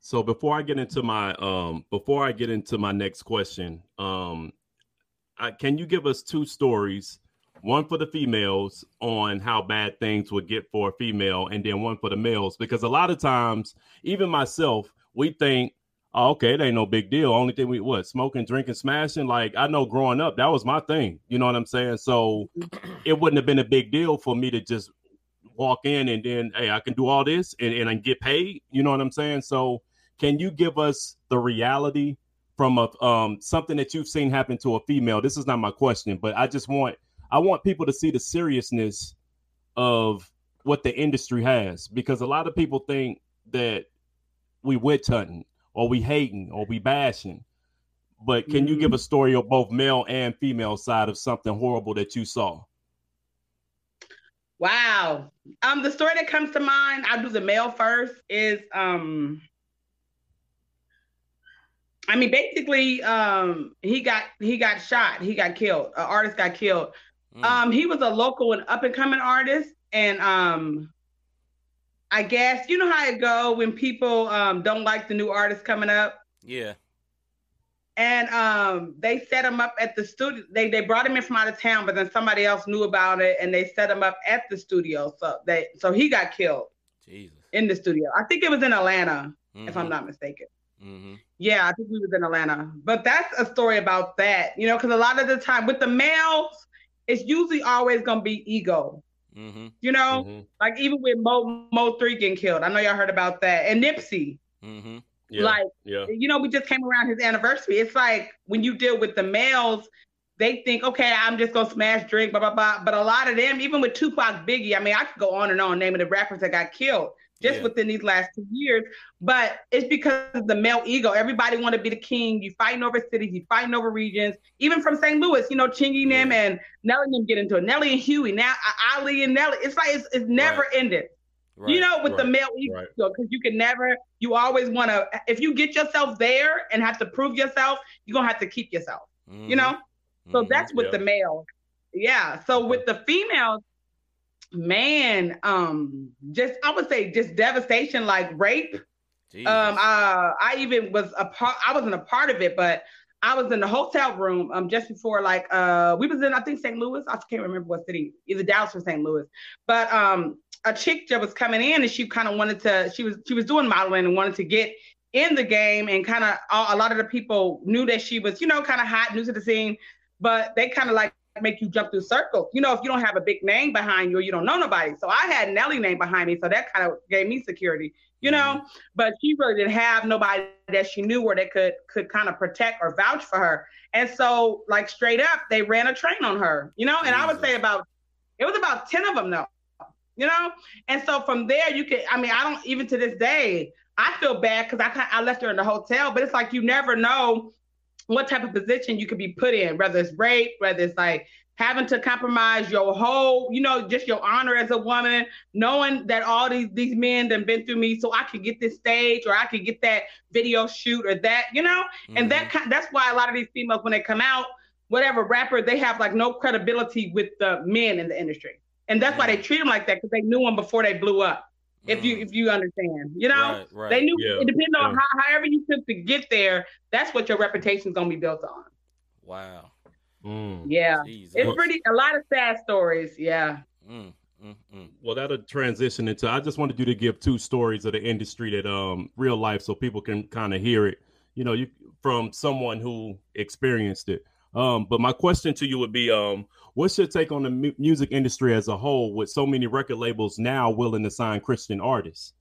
So before I get into my um before I get into my next question, um I, can you give us two stories, one for the females on how bad things would get for a female and then one for the males because a lot of times even myself we think oh, okay, it ain't no big deal. Only thing we what smoking, drinking, smashing. Like I know growing up, that was my thing. You know what I'm saying? So it wouldn't have been a big deal for me to just walk in and then hey, I can do all this and, and I get paid. You know what I'm saying? So can you give us the reality from a um something that you've seen happen to a female? This is not my question, but I just want I want people to see the seriousness of what the industry has because a lot of people think that we witch hunting or we hating or we bashing. But can you give a story of both male and female side of something horrible that you saw?
Wow. Um, the story that comes to mind, I'll do the male first, is um I mean basically um he got he got shot, he got killed, an artist got killed.
Mm.
Um he was a local and up and coming artist and um I guess you know how it go when people um don't like the new artist coming up
Yeah.
and um they set him up at the studio they they brought him in from out of town but then somebody else knew about it and they set him up at the studio so they so he got killed
Jesus.
in the studio i think it was in atlanta if i'm
Mhm.
not mistaken
Mm-hmm.
Yeah, I think we was in Atlanta. But that's a story about that, you know, because a lot of the time with the males, it's usually always gonna be ego.
Mm-hmm.
You know, like even with Mo Mo three getting killed. I know y'all heard about that. And Nipsey.
Mm-hmm.
Yeah.
Like,
yeah.
you know, we just came around his anniversary. It's like when you deal with the males, they think, okay, I'm just gonna smash drink, blah blah blah. But a lot of them, even with Tupac, Biggie, I mean, I could go on and on naming the rappers that got killed just
Yeah.
within these last two years. But it's because of the male ego. Everybody want to be the king. You fighting over cities, you fighting over regions. Even from St. Louis, you know, Chingy and them and Nelly them get into it. Nelly and Huey, now uh, Ali and Nelly. It's like it's, it's never ended. You know, with the male ego,
right.
because you can never, you always want to, if you get yourself there and have to prove yourself, you're going to have to keep yourself, you know? So that's with
Yeah.
the male. Yeah. So with the females, man, um, just, I would say just devastation, like rape. Um, uh, I even was a part, I wasn't a part of it, but I was in the hotel room um just before like uh we was in I think St. Louis. I can't remember what city, either Dallas or St. Louis. But um a chick that was coming in and she kind of wanted to she was she was doing modeling and wanted to get in the game and kind of a lot of the people knew that she was, you know, kind of hot, new to the scene, but they kind of like make you jump through circles. You know, if you don't have a big name behind you or you don't know nobody. So I had Nelly name behind me, so that kind of gave me security, you know. Mm-hmm. But she really didn't have nobody that she knew or that could could kind of protect or vouch for her. And so, like straight up, they ran a train on her, you know. And I would say about it was about ten of them though, you know. And so from there, you could. I mean, I don't even to this day. I feel bad because I I left her in the hotel, but it's like you never know what type of position you could be put in, whether it's rape, whether it's like having to compromise your whole, you know, just your honor as a woman, knowing that all these these men done been through me, so I could get this stage or I could get that video shoot or that, you know, and that mm-hmm. kind, that's why a lot of these females when they come out, whatever rapper, they have like no credibility with the men in the industry, and that's why they treat them like that because they knew them before they blew up. If you if you understand, you know,
Right, right.
they knew
Yeah,
it depends on
yeah.
how, however you took to get there, that's what your reputation's gonna be built on.
Wow.
Yeah,
Jesus.
it's pretty a lot of sad stories. Yeah.
Mm, mm, mm.
Well, that'll transition into. I just wanted you to give two stories of the industry that um real life, so people can kind of hear it. You know, you from someone who experienced it. Um, but my question to you would be, um, what's your take on the mu- music industry as a whole, with so many record labels now willing to sign Christian artists?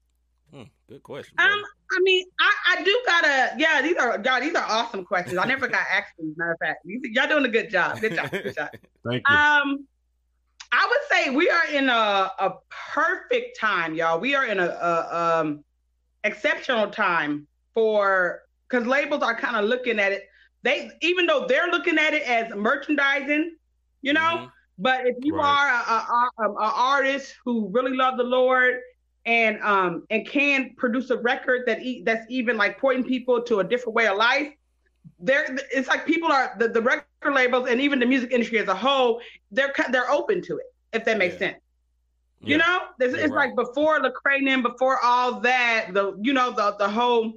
Hmm, good question.
Um, I mean, I, I do gotta, yeah, these are, y'all, these are awesome questions. I never got *laughs* asked these, matter of fact. You- Y'all doing a good job. Good job. Good job. *laughs*
Thank you.
Um, I would say we are in a, a perfect time, y'all. We are in a, a um, exceptional time for because labels are kind of looking at it. They even though they're looking at it as merchandising, you know. But if you are a, a, artist who really love the Lord and um and can produce a record that e- that's even like pointing people to a different way of life, there it's like people are the, the record labels and even the music industry as a whole they're they're open to it if that makes sense you
Yeah.
know this
Yeah,
it's
right.
like before Lecrae before all that the you know the the whole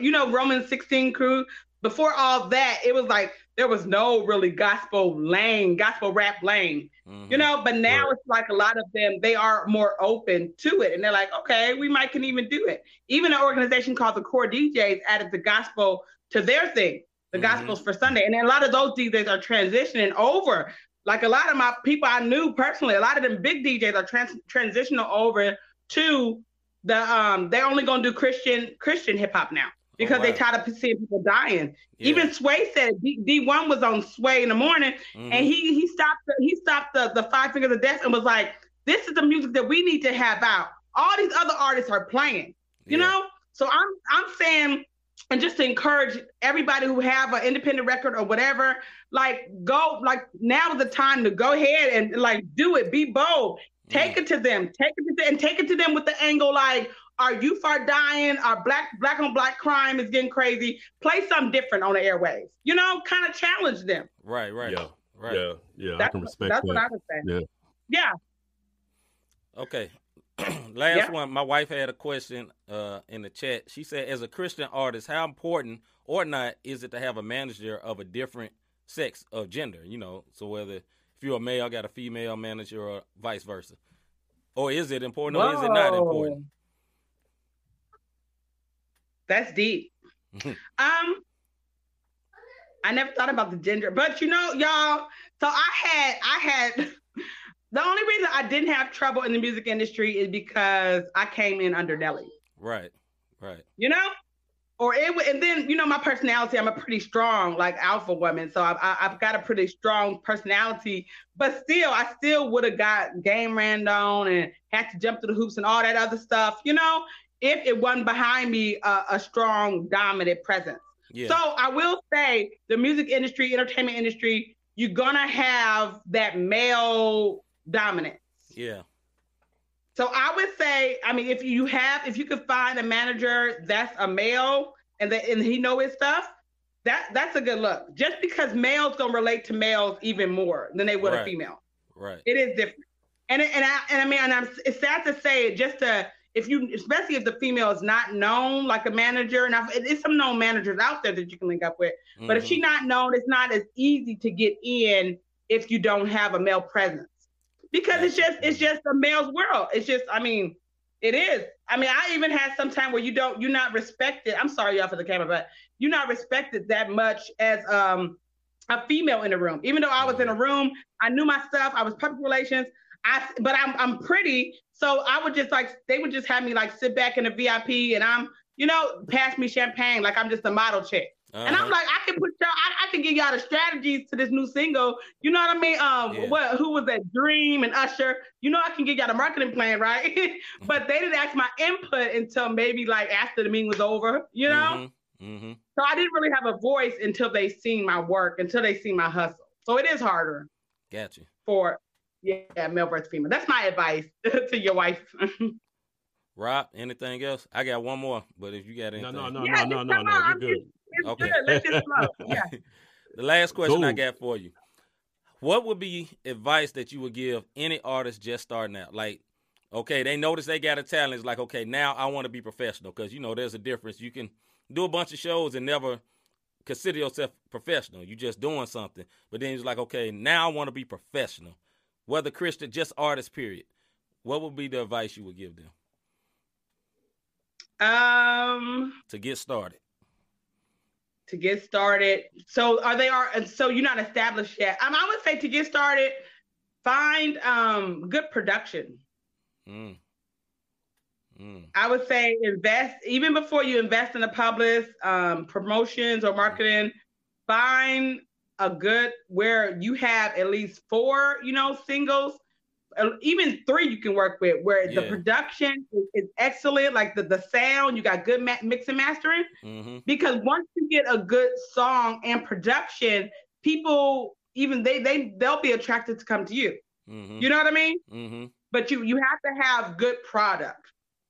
you know Roman 16 crew before all that it was like there was no really gospel lane gospel rap lane you know but now it's like a lot of them they are more open to it and they're like okay we might can even do it. Even an organization called the core djs added the gospel to their thing the gospels for sunday and a lot of those djs are transitioning over. Like a lot of my people i knew personally a lot of them big djs are trans- transitional over to the um they're only gonna do christian christian hip-hop now because they
wow.
tired of seeing people dying. Even sway said D- d1 was on sway in the morning
Mm-hmm.
and he he stopped the, he stopped the, the five fingers of death and was like this is the music that we need to have out. All these other artists are playing. You know? So i'm i'm saying and just to encourage everybody who have an independent record or whatever like go like now is the time to go ahead and like do it. Be bold. Take it to them. Take it to them and take it to them with the angle like our youth are dying our black black on black crime is getting crazy play something different on the airwaves you know kind of challenge them
Right, right.
Yeah,
Right.
yeah, yeah. I
That's
can
what-
respect
that's
that.
what I would say.
Yeah.
yeah
Okay. *clears throat* Last
Yeah.
one. My wife had a question uh, in the chat. She said, as a Christian artist, how important or not is it to have a manager of a different sex of gender? You know, so whether if you're a male, got a female manager or vice versa. Or is it important or is it not important?
That's deep. Um, I never thought about the gender, but you know, y'all. So I had, I had. *laughs* the only reason I didn't have trouble in the music industry is because I came in under Nelly.
Right. Right.
You know, or it would, and then you know my personality. I'm a pretty strong like alpha woman, so I've, I've got a pretty strong personality. But still, I still would have got game ran on and had to jump through the hoops and all that other stuff. You know, if it wasn't behind me a, a strong dominant presence.
Yeah.
So I will say the music industry, entertainment industry, you're gonna have that male dominance.
yeah.
So I would say, I mean, if you have, if you could find a manager that's a male and that and he know his stuff, that that's a good look. Just because males gonna relate to males even more than they would a female.
Right.
It is different. And it- and I and I mean, and I'm it's sad to say it just to if you especially if the female is not known like a manager, and I've, it's some known managers out there that you can link up with. But if she's not known, it's not as easy to get in if you don't have a male presence. Because it's just it's just a male's world. It's just, I mean, it is. I mean, I even had some time where you don't you're not respected. I'm sorry y'all for the camera, but you're not respected that much as um a female in the room. Even though I was in a room, I knew my stuff, I was public relations. I but I'm I'm pretty, so I would just like they would just have me like sit back in the VIP and I'm, you know, pass me champagne like I'm just a model chick. And I'm
Uh-huh.
like, I can put y'all, I, I can give y'all the strategies to this new single. You know what I mean? Um,
Yeah.
what who was that? Dream and Usher. You know, I can give y'all the marketing plan, right? *laughs* but they didn't ask my input until maybe like after the meeting was over. You know,
Mm-hmm.
so I didn't really have a voice until they seen my work, until they seen my hustle. So it is harder
Gotcha.
for yeah, male versus female. That's my advice *laughs* to your wife.
Rob, anything else? I got one more, but if you got anything.
no, no,
Yeah,
no, no,
just
no, no. You're
I'm
good.
it's
Okay.
good. Let's just flow. *laughs* Yeah.
the last question I got for you. What would be advice that you would give any artist just starting out? Like, okay, they notice they got a talent. It's like, okay, now I want to be professional because you know there's a difference. You can do a bunch of shows and never consider yourself professional. You're just doing something. But then it's like, okay, now I want to be professional. Whether Christian, just artist, period. What would be the advice you would give them
Um.
to get started?
to get started. So are they are so you're not established yet. Um, I would say to get started, find um good production.
Mm. Mm.
I would say invest even before you invest in a publish, um, promotions or marketing. Find a good where you have at least four, you know, singles, uh, even three you can work with, where the production is, is excellent, like the the sound, you got good ma- mix and mastering
Mm-hmm.
because once you get a good song and production, people even they they they'll be attracted to come to you.
Mm-hmm.
You know what I mean?
Mm-hmm.
But you you have to have good product.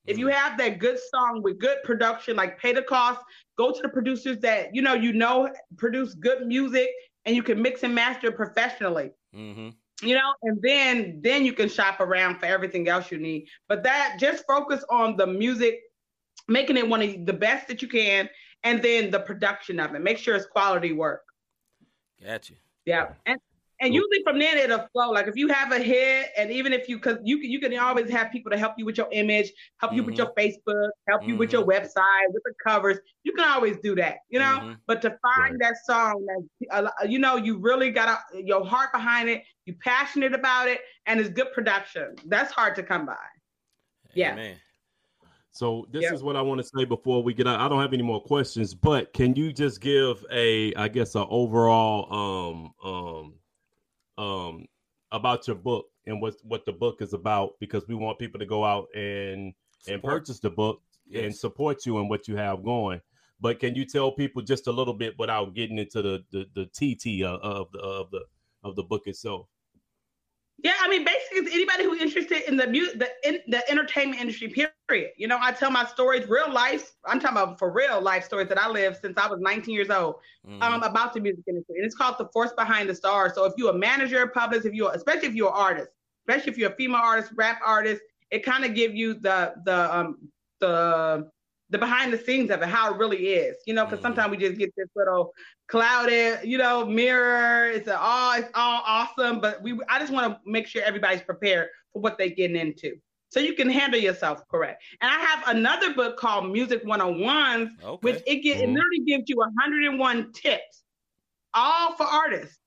If you have that good song with good production, like pay the cost, go to the producers that you know you know produce good music and you can mix and master professionally.
Mm-hmm.
You know, and then then you can shop around for everything else you need. But that just focus on the music, making it one of the best that you can, and then the production of it. Make sure it's quality work.
Got you.
Yeah. And and usually from then it'll flow. Like if you have a hit, and even if you, because you can, you can always have people to help you with your image, help you with your Facebook, help you with your website, with the covers. You can always do that, you know.
Mhm.
But to find that song that uh, you know you really got a, your heart behind it, you passionate about it, and it's good production. That's hard to come by. Yeah.
Amen.
So this
Yeah.
is what I want to say before we get out. I don't have any more questions, but can you just give a, I guess, an overall um um um about your book and what what the book is about? Because we want people to go out and and purchase the book and support you and what you have going. But can you tell people just a little bit without getting into the the, the TT of, of the of the of the book itself?
Yeah, I mean, basically, it's anybody who's interested in the mu- the in, the entertainment industry. Period. You know, I tell my stories, real life. I'm talking about for real life stories that I lived since I was 19 years old.
Mm-hmm.
Um, about the music industry, and it's called the Force Behind the Stars. So if you're a manager, publicist, if you're, especially if you're an artist, especially if you're a female artist, rap artist, it kind of give you the the um the the behind the scenes of it, how it really is. You know, because sometimes we just get this little clouded, you know, mirror. It's a, all it's all awesome, but we I just want to make sure everybody's prepared for what they're getting into. so you can handle yourself correct. And I have another book called Music 101s,
Okay.
which it, get, it
Mhm.
literally gives you 101 tips, all for artists.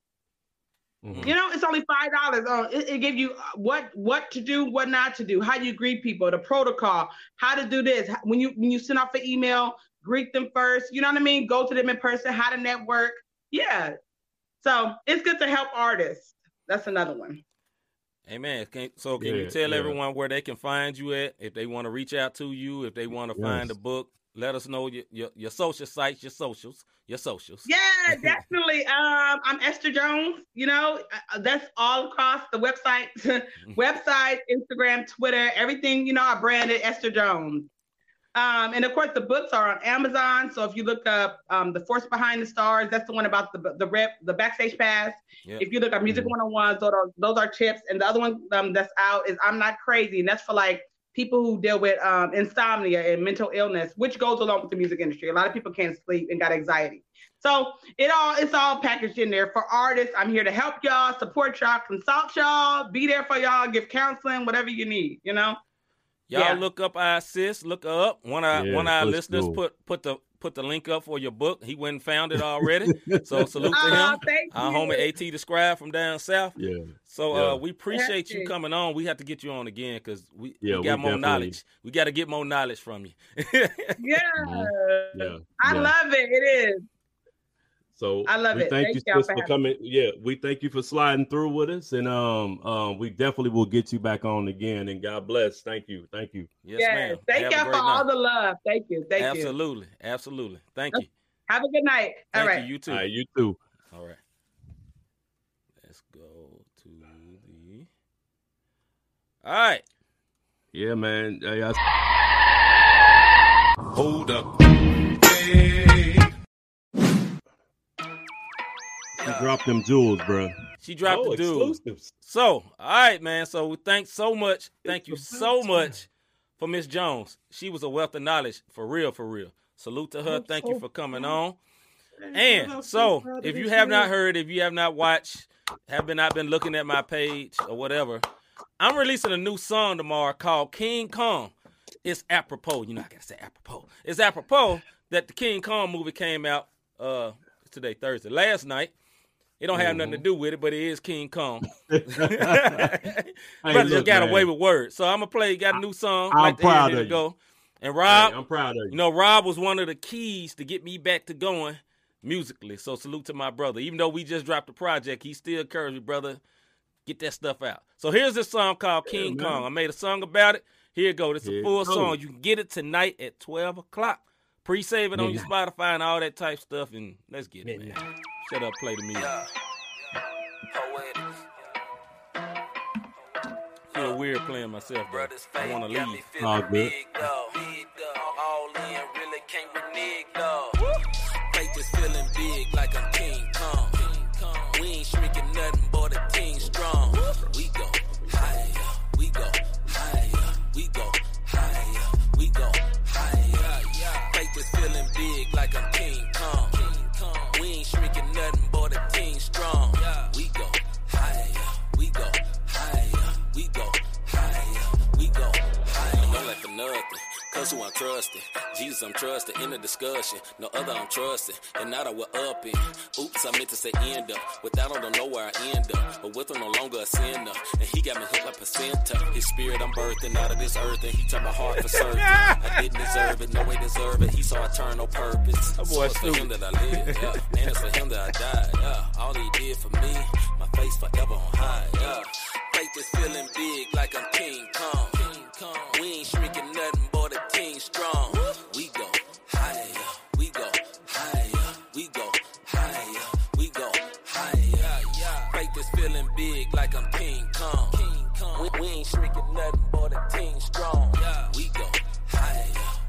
Mhm.
You know, it's only five dollars. Oh, it, it gives you uh, what what to do, what not to do, how you greet people, the protocol, how to do this. When you when you send off an email, greet them first. You know what I mean? Go to them in person, how to network. Yeah. So it's good to help artists. That's another one.
Amen. Can, so can you tell
yeah.
everyone where they can find you at if they want to reach out to you, if they want to find the book? Let us know your, your your social sites, your socials, your socials.
Yeah, *laughs* definitely. Um, I'm Esther Jones. You know, that's all across the website, *laughs* website, Instagram, Twitter, everything. You know, I branded Esther Jones. Um, and of course, the books are on Amazon. So if you look up um, "The Force Behind the Stars," that's the one about the the rep, the backstage pass.
Yep.
If you look up Music 101s, those are those are tips. And the other one um, that's out is "I'm Not Crazy," and that's for like people who deal with um, insomnia and mental illness, which goes along with the music industry. A lot of people can't sleep and got anxiety. So it all it's all packaged in there for artists. I'm here to help y'all, support y'all, consult y'all, be there for y'all, give counseling, whatever you need. You know.
Y'all
Yeah.
look up our sis, look up. One of our,
Yeah,
one of our
let's
listeners
go.
put put the put the link up for your book. He went and found it already. *laughs* so salute to
Oh,
him.
thank
Our
you.
homie AT the scribe from down south.
Yeah.
So
Yeah.
uh, we appreciate you
Yes.
coming on. We have to get you on again because we,
Yeah,
we
we
got more
definitely-
knowledge. We got to get more knowledge from you. *laughs*
Yeah.
Yeah.
I
yeah.
love it. It is.
So
I love
we
it.
Thank,
Thank
you, sis,
for
for
having
coming. Yeah, we thank you for sliding through with us, and um, um, we definitely will get you back on again. And God bless. Thank you. Thank you.
yes,
yes.
ma'am.
Thank y'all for
great
all the love. Thank you. Thank you.
Absolutely, absolutely. Thank you.
Have a good night.
Thank
all right.
you. You too.
All right, you too.
All right. Let's go to the. All right.
Yeah, man.
Hold up.
You dropped them jewels, bro.
She dropped
oh,
the dude.
exclusives.
So, all right, man. So, we thanks so much. Thank you so much for Miss Jones. She was a wealth of knowledge for real, for real. Salute to her.
I'm
Thank
so
you for coming on. And so, if you have not heard, if you have not watched, have been not been looking at my page or whatever, I'm releasing a new song tomorrow called King Kong. It's apropos. You know, I gotta say apropos. It's apropos that the King Kong movie came out uh today, Thursday, last night. It don't have nothing to
Mhm.
do with it, but it is King Kong. *laughs* *laughs*
Hey,
Brother just
look,
got
man.
away with words. So I'm gonna play. Got a new song.
I'm
like
proud of you.
go. And
Hey,
Rob,
I'm proud of you.
you know, Rob was one of the keys to get me back to going musically. So salute to my brother. Even though we just dropped the project, he still encouraged me, brother, get that stuff out. So here's this song called King
man.
Kong. I made a song about it. Here it go. It's
Here
a full song. You can get it tonight at 12 o'clock. Pre-save it on your Spotify and all that type stuff. And let's get it, man. Shut up, play the music. Feel weird playing myself, bro. I want to leave.
All good.
All in, really can't renege, dog. Faith is feeling big like I'm King Kong. We ain't shrinking nothing Cause who I'm trusting. Jesus, I'm trusting. In the discussion. No other I'm trusting. And now that we're up in. Oops, I meant to say end up. Without him, don't know where I end up. But with him, no longer a sinner. And he got me hooked like placenta. His spirit, I'm birthing out of this earth. And he turned my heart for certain. I didn't deserve it. No way deserve it. He saw eternal purpose.
That
So
boy
it's for him that I live. Yeah. And it's for him that I died. Yeah. All he did for me. My face forever on high. Yeah. Faith is feeling big like I'm King We, we ain't shrinking nothing but a team strong. We go higher,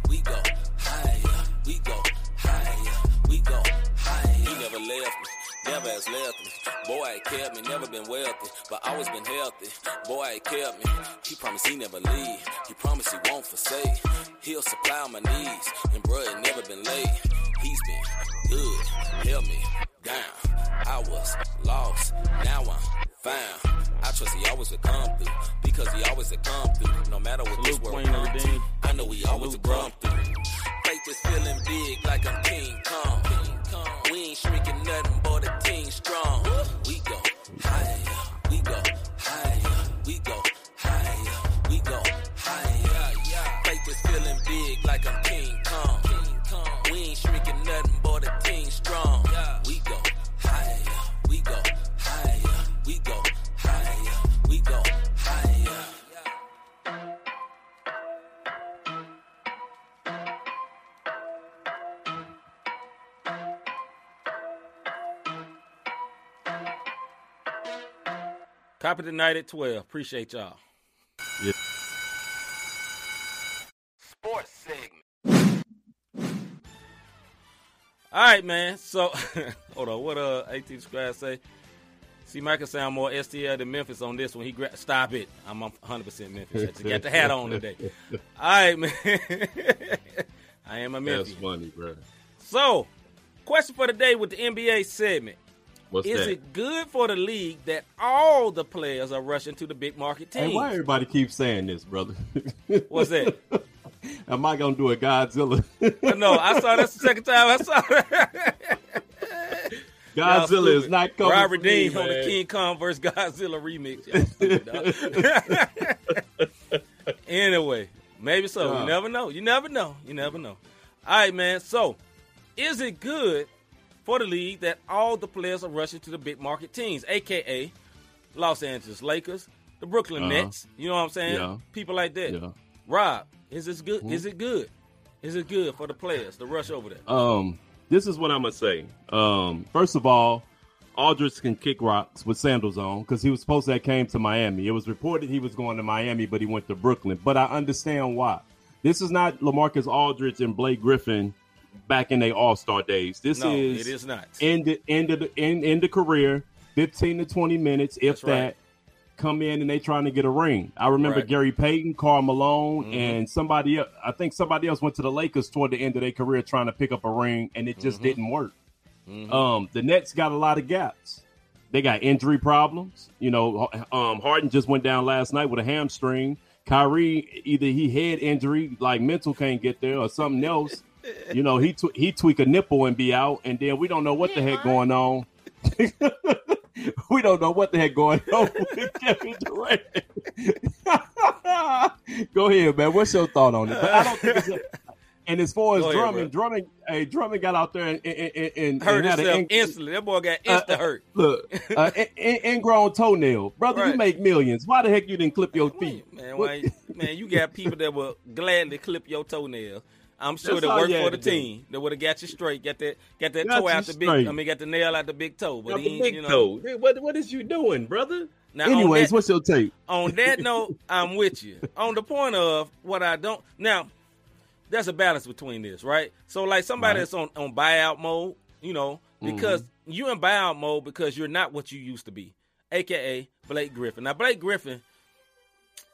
we go higher, we go higher, we go higher. He never left me. Never has left me. Boy, he kept me, never been wealthy, but always been healthy. Boy, he kept me. He promised he never leave. He promised he won't forsake. He'll supply my needs, and bruh, it never been late. He's been good, held me down. I was lost, now I'm found.
Trust he always would come through. Because he always would come through. No matter what this world
Queen of
come to, I know he always would come through. Faith is feeling big like I'm King Kong. We ain't shrinking nothing
Copy tonight at 12. Appreciate y'all.
Yeah.
Sports segment. All right, man. So, *laughs* hold on. What uh, 18 Squad say? See, Michael sound more STL than Memphis on this one. He gra- stop it. I'm 100 percent Memphis. I just got the hat on today. *laughs* All right, man. *laughs* I am a Memphis.
That's funny, bro.
So, question for the day with the NBA segment.
What's
Is
that?
it good for the league that all the players are rushing to the big market teams?
Hey, why everybody keeps saying this, brother? *laughs*
What's that?
Am I gonna do a Godzilla?
Uh, no, I saw that's the second time I saw that. *laughs*
Godzilla is not coming.
Robert Dean on the. King Kong versus Godzilla remix. *laughs* Stupid, anyway, maybe so.
Yeah.
You never know. You never know. You never know. All right, man. So, is it good for the league that all the players are rushing to the big market teams, aka Los Angeles Lakers, the Brooklyn
Uh-huh.
Nets? You know what I'm saying?
Yeah.
People like that.
Yeah.
Rob, is this good? Is it good? Is it good for the players to rush over there?
Um, this is what I'm gonna say. Um, first of all, Aldridge can kick rocks with sandals on because he was supposed to have came to Miami. It was reported he was going to Miami, but he went to Brooklyn. But I understand why. This is not Lamarcus Aldridge and Blake Griffin back in their All Star days. This
No,
is
it is not.
end the end of the end, end the career, fifteen to twenty minutes, if
That's right.
that. Come in and they trying to get a ring. I remember
Right. Mm-hmm.
Gary Payton, Karl Malone, and somebody else. I think somebody else went to the Lakers toward the end of their career trying to pick up a ring, and it just
Mhm.
didn't work.
Mhm.
Um, the Nets got a lot of gaps. They got injury problems. You know, um, Harden just went down last night with a hamstring. Kyrie, either he head injury, like mental can't get there, or something else. You know, he tw- he tweak a nipple and be out, and then we don't know what the heck going on. *laughs* we don't know what the heck going *laughs* on with Kevin Durant. *laughs* Go ahead, man. What's your thought on it? But I don't think it's. A, and as far as
Go ahead,
Drummond, Drummond, hey, Drummond got out there and, and, and, and
hurt
and had an
himself instantly. That boy got
uh,
hurt.
Look, uh, in- in- ingrown toenail, brother. You make millions. Why the heck you didn't clip your feet?
Man, why, man, you got people that will gladly clip your toenails. I'm sure
That's
that
all
worked for the
to do.
team. That would have got you straight. Got that, got that
Got
toe out the big.
straight.
I mean, got the nail out the big toe. But he,
the big
you know.
toe. What what is you doing, brother?
Now,
Anyways,
that-
what's your take?
on that *laughs* note, I'm with you. On the point of what I don't now, there's a balance between this, right? So like somebody
Right.
that's on, on buyout mode, you know, because
Mm-hmm.
you in buyout mode because you're not what you used to be, aka Blake Griffin. Now Blake Griffin,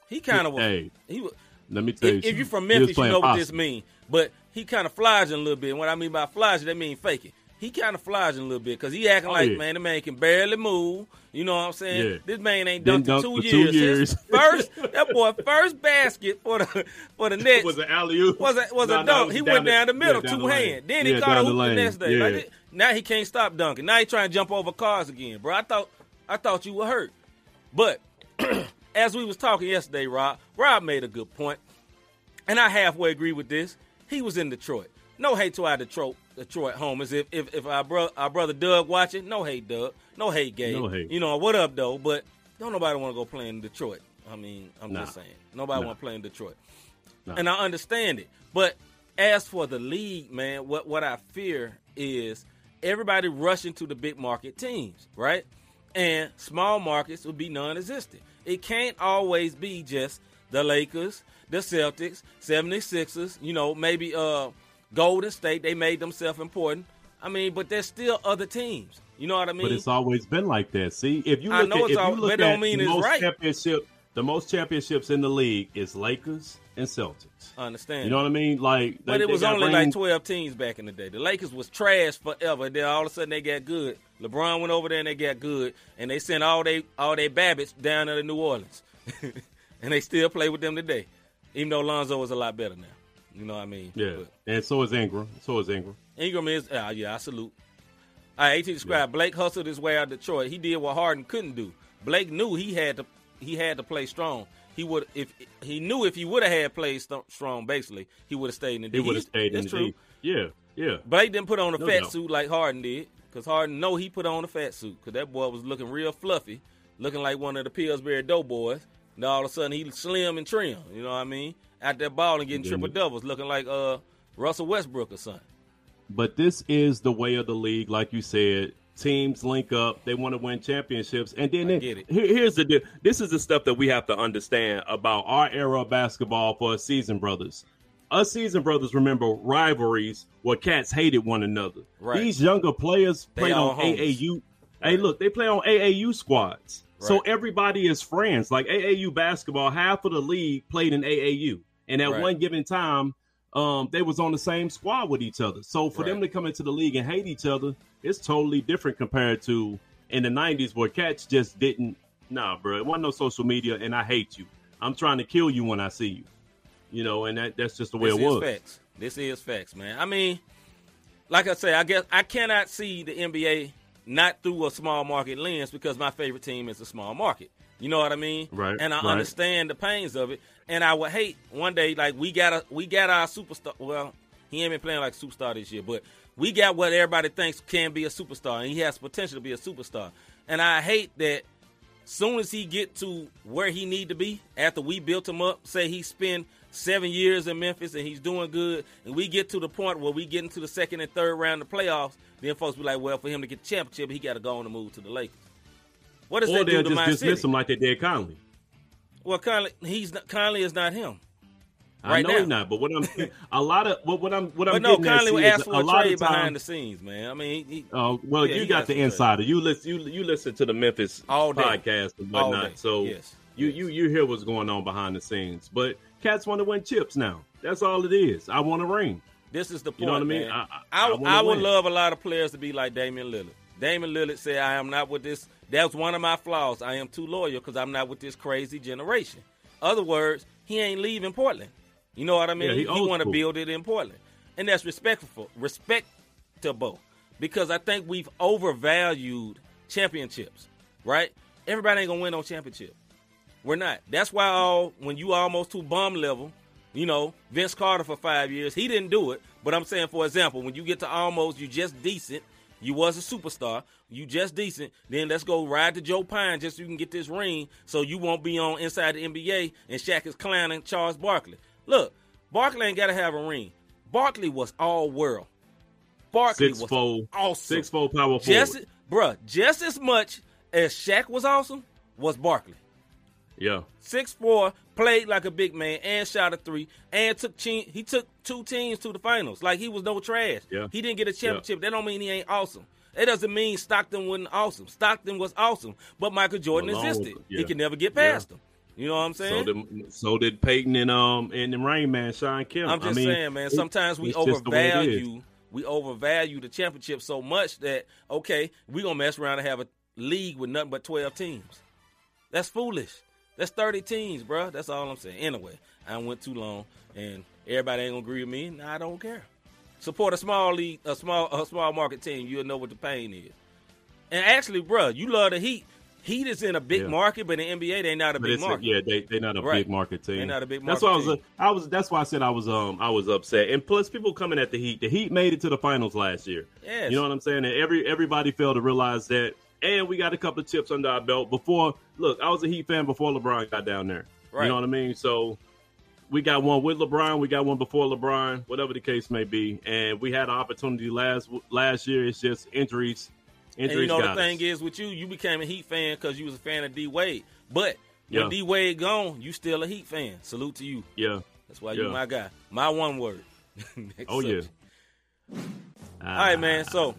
he kind of was
Hey,
he was
let me tell you.
if, if you're from Memphis, you know what this means. But he kind of flogging a little bit. And what I mean by flogging, that mean faking. He kind of flogging a little bit because he acting
Oh,
like,
yeah.
man, the man can barely move. You know what I'm saying?
Yeah.
This man ain't dunked in two
for two
years.
years. *laughs*
First, that boy, first basket for the for the Nets
Was an alley oop?
was a was
No,
a
no,
dunk.
was
he
down
went
the-
down the middle,
yeah, down
two
the
hand. Then he caught a hoop
the
the, next day. Like, now he can't stop dunking. Now he trying to jump over cars again, bro. I thought I thought you were hurt, but *clears throat* as we was talking yesterday, Rob, Rob made a good point, and I halfway agree with this. He was in Detroit. No hate to our Detroit Detroit homers. If if, if our brother our brother Doug watching, no hate Doug, no hate Gabe.
No hate.
You know what up though? But don't nobody want to go play in Detroit. I mean, I'm
Nah.
just saying, nobody
Nah.
want to play in Detroit,
Nah.
and I understand it. But as for the league, man, what what I fear is everybody rushing to the big market teams, right? And small markets will be non-existent. It can't always be just the Lakers, the Celtics, 76ers, you know, maybe uh Golden State, they made themselves important. I mean, but there's still other teams. You know what I mean?
But it's always been like that. See, if you
I
look
know
at,
it's
if
al-
you look
but
at the most
right.
championship, the most championships in the league is Lakers and Celtics.
I understand.
You know what I mean? Like,
But
they-
it was only like 12 teams back in the day. The Lakers was trash forever. Then all of a sudden they got good LeBron went over there and they got good, and they sent all they all their Babbitts down to New Orleans, *laughs* and they still play with them today, even though Lonzo is a lot better now. You know what I mean?
Yeah,
But
and so is Ingram. So is Ingram.
Ingram is, uh, yeah, I salute. All right, AT described Blake hustled his way out of Detroit. He did what Harden couldn't do. Blake knew he had to he had to play strong. He would if he knew if he would have had played st- strong, basically he would have stayed in the D.
He would have stayed in
that's
the
true.
D. Yeah, yeah.
Blake didn't put on a
No
fat
doubt.
suit like Harden did, because Harden know he put on a fat suit, because that boy was looking real fluffy, looking like one of the Pillsbury Doughboys. And all of a sudden he slim and trim. You know what I mean? Out there balling, getting triple doubles, looking like uh Russell Westbrook or something.
But this is the way of the league, like you said. Teams link up; they want to win championships, and then
get it.
here- here's the deal. This is the stuff that we have to understand about our era of basketball for us season brothers. Us season brothers remember rivalries where cats hated one another.
Right.
These younger players
They
played on
homies.
AAU. Hey, look, they play on AAU squads, so everybody is friends. Like AAU basketball, half of the league played in AAU, and at
Right.
one given time, um, they was on the same squad with each other. So for them to come into the league and hate each other, it's totally different compared to in the '90s where cats just didn't. Nah, bro, it wasn't no social media, and I hate you. I'm trying to kill you when I see you. You know, and that, that's just the way
this
it was.
This is facts. This is facts, man. I mean, like I say, I guess I cannot see the NBA not through a small market lens because my favorite team is a small market. You know what I mean?
Right,
And I
right.
understand the pains of it. And I would hate one day like we got a we got our superstar. Well, he ain't been playing like a superstar this year, but we got what everybody thinks can be a superstar, and he has potential to be a superstar. And I hate that soon as he get to where he need to be after we built him up say he spent seven years in memphis and he's doing good and we get to the point where we get into the second and third round of the playoffs then folks be like well for him to get the championship he got to go on and move to the lakers what does
Or
that do to
just
my
dismiss
city
him like they did Conley.
well Conley, he's not, Conley is not him
I know
now.
he's not, but what I'm *laughs* a lot of what, what I'm what I'm
but no
getting
Conley
is
ask for
a
a
lot
trade
time,
behind the scenes man I mean he,
Oh well,
Yeah,
you got the
trade.
insider. You listen, you you listen to the Memphis
All day.
podcast and whatnot. So
Yes.
you you you hear what's going on behind the scenes. But cats want to win chips now. That's all it is. I want a ring.
This is the point,
You know what I mean? I-
I,
I- I
would
win.
love a lot of players to be like Damian Lillard. Damian Lillard said, "I am not with this." That's one of my flaws. I am too loyal because I'm not with this crazy generation. Other words, he ain't leaving Portland. You know what I mean?
Yeah, he
he want to build it in Portland, and that's respectful, respectable, because I think we've overvalued championships. Right? Everybody ain't gonna win no championship. We're not. That's why all when you almost to bum level, you know, Vince Carter for five years, he didn't do it. But I'm saying, for example, when you get to almost, you just decent. You was a superstar. You just decent. Then let's go ride to Joe Pine just so you can get this ring, so you won't be on inside the NBA and Shaq is clowning Charles Barkley. Look, Barkley ain't got to have a ring. Barkley was all world. Barkley
Six
was
fold,
awesome.
six fold power forward.
Just, bruh, just as much as Shaq was awesome was Barkley.
Yeah,
Six four, played like a big man, and shot a three, and took che- he took two teams to the finals. Like he was no trash.
Yeah.
He didn't get a championship. That don't mean he ain't awesome. It doesn't mean Stockton wasn't awesome. Stockton was awesome, but Michael Jordan existed.
with-
He
yeah.
could never get
Yeah.
past him. You know what I'm
so
saying?
did so did Payton and um and the Rain Man Shawn Kemp.
I'm just
I mean,
saying, man. Sometimes we
it's just the way it is.
overvalue we overvalue the championship so much that okay, we gonna mess around and have a league with nothing but twelve teams. That's foolish. That's thirty teams, bro. That's all I'm saying. Anyway, I went too long, and everybody ain't gonna agree with me. And I don't care. Support a small league, a small a small market team. You'll know what the pain is. And actually, bro, you love the Heat. Heat is in a big
Yeah.
market, but in the NBA, they're not a
But
big
a-
market.
yeah, they they not a
Right.
big market team.
They not a big Market That's
why I was
team.
uh, I was that's why I said I was um I was upset. And plus, people coming at the Heat. The Heat made it to the finals last year.
Yeah,
You know what I'm saying? And every everybody failed to realize that. And we got a couple of tips under our belt before. Look, I was a Heat fan before LeBron got down there.
Right.
You know what I mean? So we got one with LeBron. We got one before LeBron. Whatever the case may be, and we had an opportunity last last year. It's just injuries.
And
Injuries
you know the
got
thing
us.
is with you, you became a Heat fan because you was a fan of D Wade. But when
Yeah.
D Wade gone, you still a Heat fan. Salute to you.
Yeah.
That's why
Yeah.
you my guy. My one word. *laughs*
Oh yeah.
All right, man. So,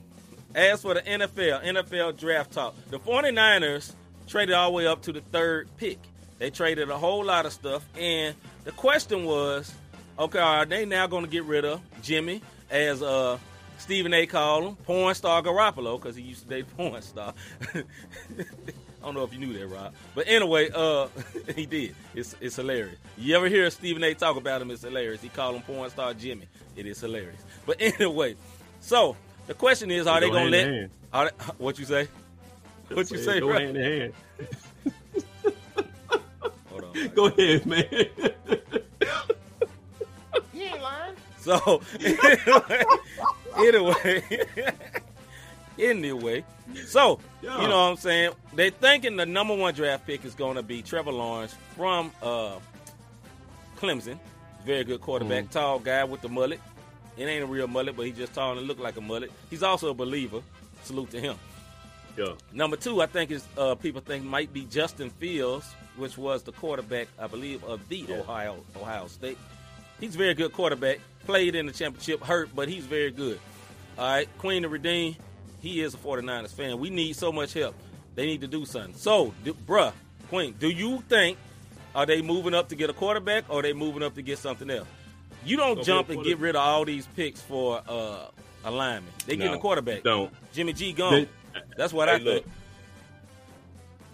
as for the NFL, NFL draft talk, the 49ers traded all the way up to the third pick. They traded a whole lot of stuff. And the question was okay, are they now going to get rid of Jimmy as uh, Stephen A. called him porn star Garoppolo because he used to date *laughs* porn star. *laughs* I don't know if you knew that, Rob. But anyway, uh, *laughs* he did. It's it's hilarious. You ever hear Stephen A. talk about him? It's hilarious. He called him porn star Jimmy. It is hilarious. But anyway, so the question is, are
They
they gonna let?
hand.
Are they, *laughs* what you say? What you say,
Go
bro?
hand in hand. *laughs*
Hold on.
Go ahead, man.
You ain't lying.
So *laughs* anyway, anyway, so
Yeah.
you know what I'm saying? They thinking the number one draft pick is going to be Trevor Lawrence from uh, Clemson. Very good quarterback, tall guy with the mullet. It ain't a real mullet, but he just tall and look like a mullet. He's also a believer. Salute to him.
Yeah.
Number two, I think is uh, people think might be Justin Fields, which was the quarterback, I believe, of the
Yeah.
Ohio Ohio State. He's a very good quarterback. Played in the championship, hurt, but he's very good. All right, Queen of redeem. He is a 49ers fan. We need so much help. They need to do something. So, do, bruh, Queen, do you think are they moving up to get a quarterback or are they moving up to get something else? You don't jump and get rid of all these picks for uh, a lineman. They getting
No,
a quarterback.
Don't.
Jimmy G gone.
They-
That's what
Hey,
I think.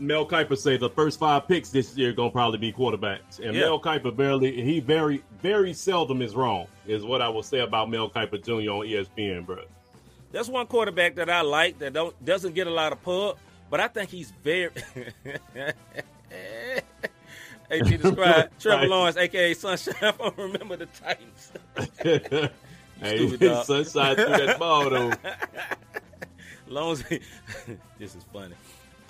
Mel Kiper say the first five picks this year gonna probably be quarterbacks, and
Yeah.
Mel Kiper barely he very very seldom is wrong. Is what I will say about Mel Kiper Jr. on ESPN, bro.
That's one quarterback that I like that don't doesn't get a lot of pub, but I think he's very. *laughs* hey, G describe *laughs* Trevor
Right.
Lawrence, aka Sunshine *laughs* from Remember the Titans. *laughs*
hey,
Stupid dog.
sunshine through that ball though.
Long as he, this is funny.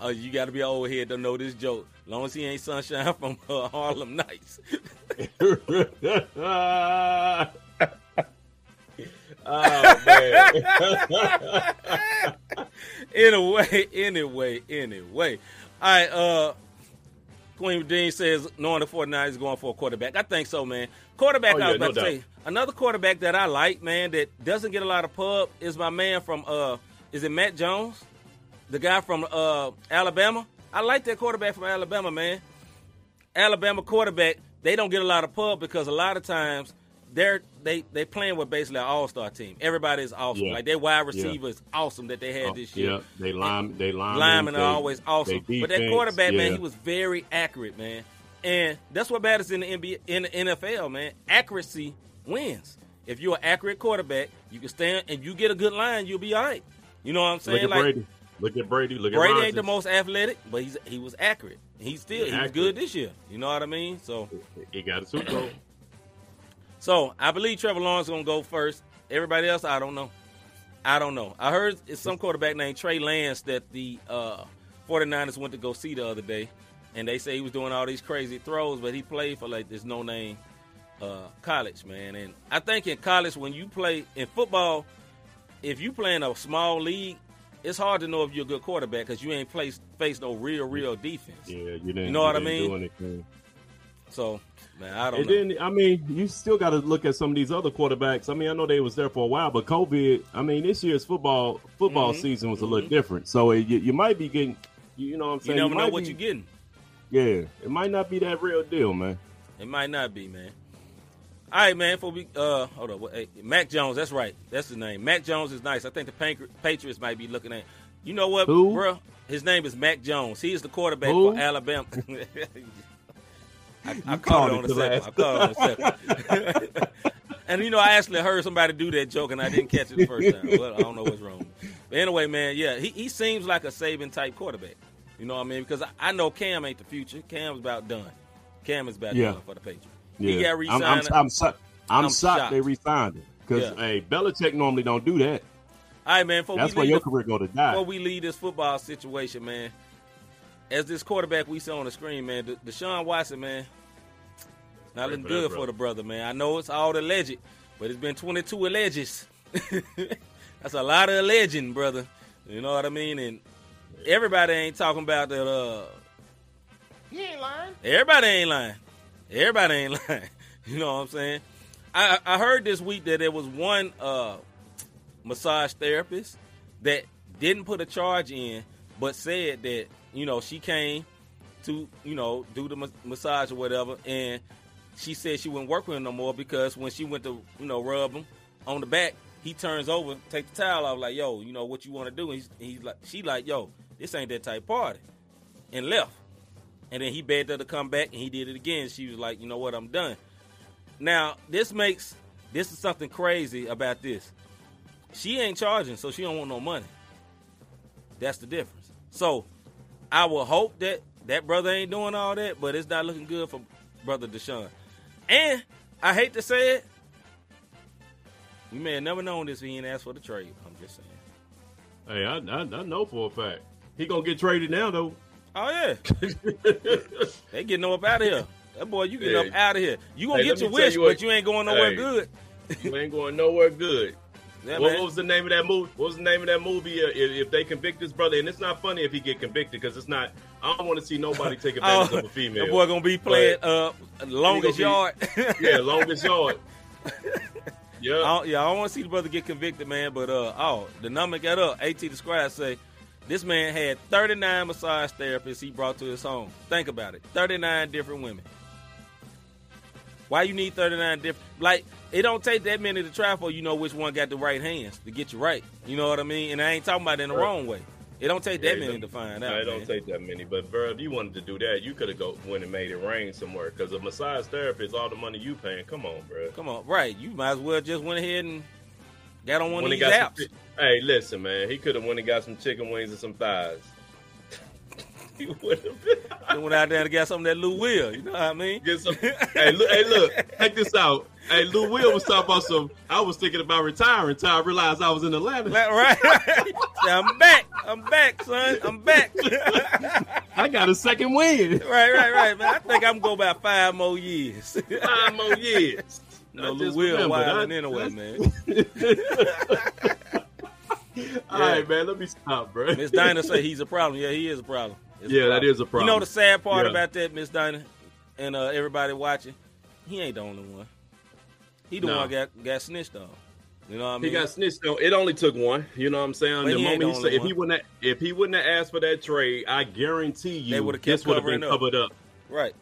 Uh, you got to be old head to know this joke. Long as he ain't Sunshine from uh, Harlem Nights.
oh man.
anyway, anyway, anyway. All right, uh, Queen Dean says knowing the 49 is going for a quarterback. I think so, man. Quarterback,
Oh,
I was
yeah,
about
no
to
doubt.
say. Another quarterback that I like, man, that doesn't get a lot of pub is my man from uh is it Matt Jones? The guy from uh Alabama? I like that quarterback from Alabama, man. Alabama quarterback, they don't get a lot of pub because a lot of times they're they they playing with basically an all star team. Everybody is awesome.
Yeah.
Like their wide
Yeah.
receiver is awesome that they had
Oh,
this year.
Yeah, they line, they linemen,
Linemen
they-
are always awesome.
they
But that
defense,
quarterback, man, he was very accurate, man. And that's what matters in the NBA, in the NFL, man. Accuracy wins. If you're an accurate quarterback, you can stand and you get a good line, you'll be all right. You know what I'm
Look
saying?
at
like
Brady. Look at Brady. Look at
Brady ain't the most athletic, but he's he was accurate. He's still he was good this year. You know what I mean? So
He got a Super Bowl.
So I believe Trevor Lawrence is gonna go first. Everybody else, I don't know. I don't know. I heard it's some quarterback named Trey Lance that the uh, 49ers went to go see the other day, and they say he was doing all these crazy throws, but he played for like this no name uh, college, man. And I think in college, when you play in football, if you play in a small league, it's hard to know if you're a good quarterback because you ain't placed, faced no real, real defense.
Yeah, you didn't.
You know what I mean? So, man, I don't
And
know.
then, I mean, you still got to look at some of these other quarterbacks. I mean, I know they was there for a while, but COVID. I mean, this year's football football
Mhm.
season was a little different. So it, you, you might be getting, you know, what I'm saying?
you never know what
be-
you're getting.
Yeah, it might not be that real deal, man.
It might not be, man. All right, man. For we, uh, hold on. Hey, Mac Jones. That's right. That's the name. Mac Jones is nice. I think the Patriots might be looking at. You know what,
Who?
bro? His name is Mac Jones. He is the quarterback
Who?
for Alabama. *laughs* *laughs* I, I caught it on the second. I caught it on the second. and you know, I actually heard somebody do that joke, and I didn't catch it the first time. Well, I don't know what's wrong. But anyway, man, yeah, he, he seems like a Saban type quarterback. You know what I mean? Because I, I know Cam ain't the future. Cam's about done. Cam is about
Yeah.
done for the Patriots.
Yeah,
He got
I'm,
re-signed.
I'm, I'm, so- I'm,
I'm
shocked,
shocked.
they re-signed him because
Yeah.
hey, Belichick normally don't do that.
All right, man.
That's
leave
your
the-
career go to die.
Before we leave this football situation, man, as this quarterback we saw on the screen, man, De- Deshaun Watson, man, not
Pray
looking
for that
good for the brother, man. I know it's all alleged, but it's been 22 alleges. *laughs* That's a lot of alleging, brother. You know what I mean? And everybody ain't talking about that. Uh,
He ain't lying.
Everybody ain't lying. Everybody ain't *laughs* lying. You know what I'm saying? I, I heard this week that there was one uh, massage therapist that didn't put a charge in, but said that you know she came to you know do the ma- massage or whatever, and she said she wouldn't work with him no more because when she went to you know rub him on the back, he turns over, take the towel off, like, yo, you know what you want to do? And he's, he's like, she like, yo, this ain't that type party, and left. And then he begged her to come back, and he did it again. She was like, you know what, I'm done. Now this makes this is something crazy about this. She ain't charging, so she don't want no money. That's the difference. So I will hope that that brother ain't doing all that, but it's not looking good for brother Deshaun. And I hate to say it, you may have never known this if he ain't asked for the trade. I'm just saying.
Hey, I, I, I know for a fact he gonna get traded now though.
Oh yeah, *laughs* they getting up out of here. That boy, you getting
Hey.
up out of here. You gonna
Hey,
get your wish,
you what-
but you ain't going nowhere
Hey.
good.
You ain't going nowhere good.
Yeah,
what, what was the name of that movie? What was the name of that movie? Uh, if, if they convict this brother, and it's not funny if he get convicted because it's not. I don't want to see nobody take *laughs* advantage
Oh,
of a female.
That boy gonna be playing uh longest
gonna
yard.
yeah, longest yard. *laughs* Yeah.
I don't, yeah, I don't want to see the brother get convicted, man. But uh, oh, the number got up. At the scribe say this man had 39 massage therapists he brought to his home. Think about it, 39 different women. Why you need 39 different? Like it don't take that many to try for. You know which one got the right hands to get you right. You know what I mean? And I ain't talking about it in the
Right.
wrong way. It don't take that
it
many to find
No,
out.
it don't
man.
take that many. But bro, if you wanted to do that, you could have go went and made it rain somewhere. Because a massage therapist, all the money you paying. Come on, bro.
Come on, right? You might as well just went ahead and got on one
When
of
he
these apps.
some, hey, listen, man, he could have went and got some chicken wings and some thighs. *laughs* he would have
Then went out there and got some of that Lou Will. You know what I mean?
Get some. hey, look, hey, look, check this out. Hey, Lou Will was talking about some. I was thinking about retiring until I realized I was in Atlanta.
Right, right. *laughs* I'm back. I'm back, son. I'm back. *laughs*
I got a second win.
right, right, right, man. I think I'm going to about five more years.
Five more years.
No, Lou Will wilding anyway, man.
All right, man. Let me stop, bro.
Miss Dinah say he's a problem. Yeah, he is a problem. It's
Yeah, that is a problem.
You know the sad part
Yeah.
about that, Miss Dinah, and uh, everybody watching, he ain't the only one. He the
No.
one got got snitched on. You know what I mean?
He got snitched on. It only took one. You know what I'm saying?
But
the
he
moment he said, if he wouldn't, have, if he wouldn't have asked for that trade, I guarantee you,
They would've kept
this would have been
up.
covered up.
right.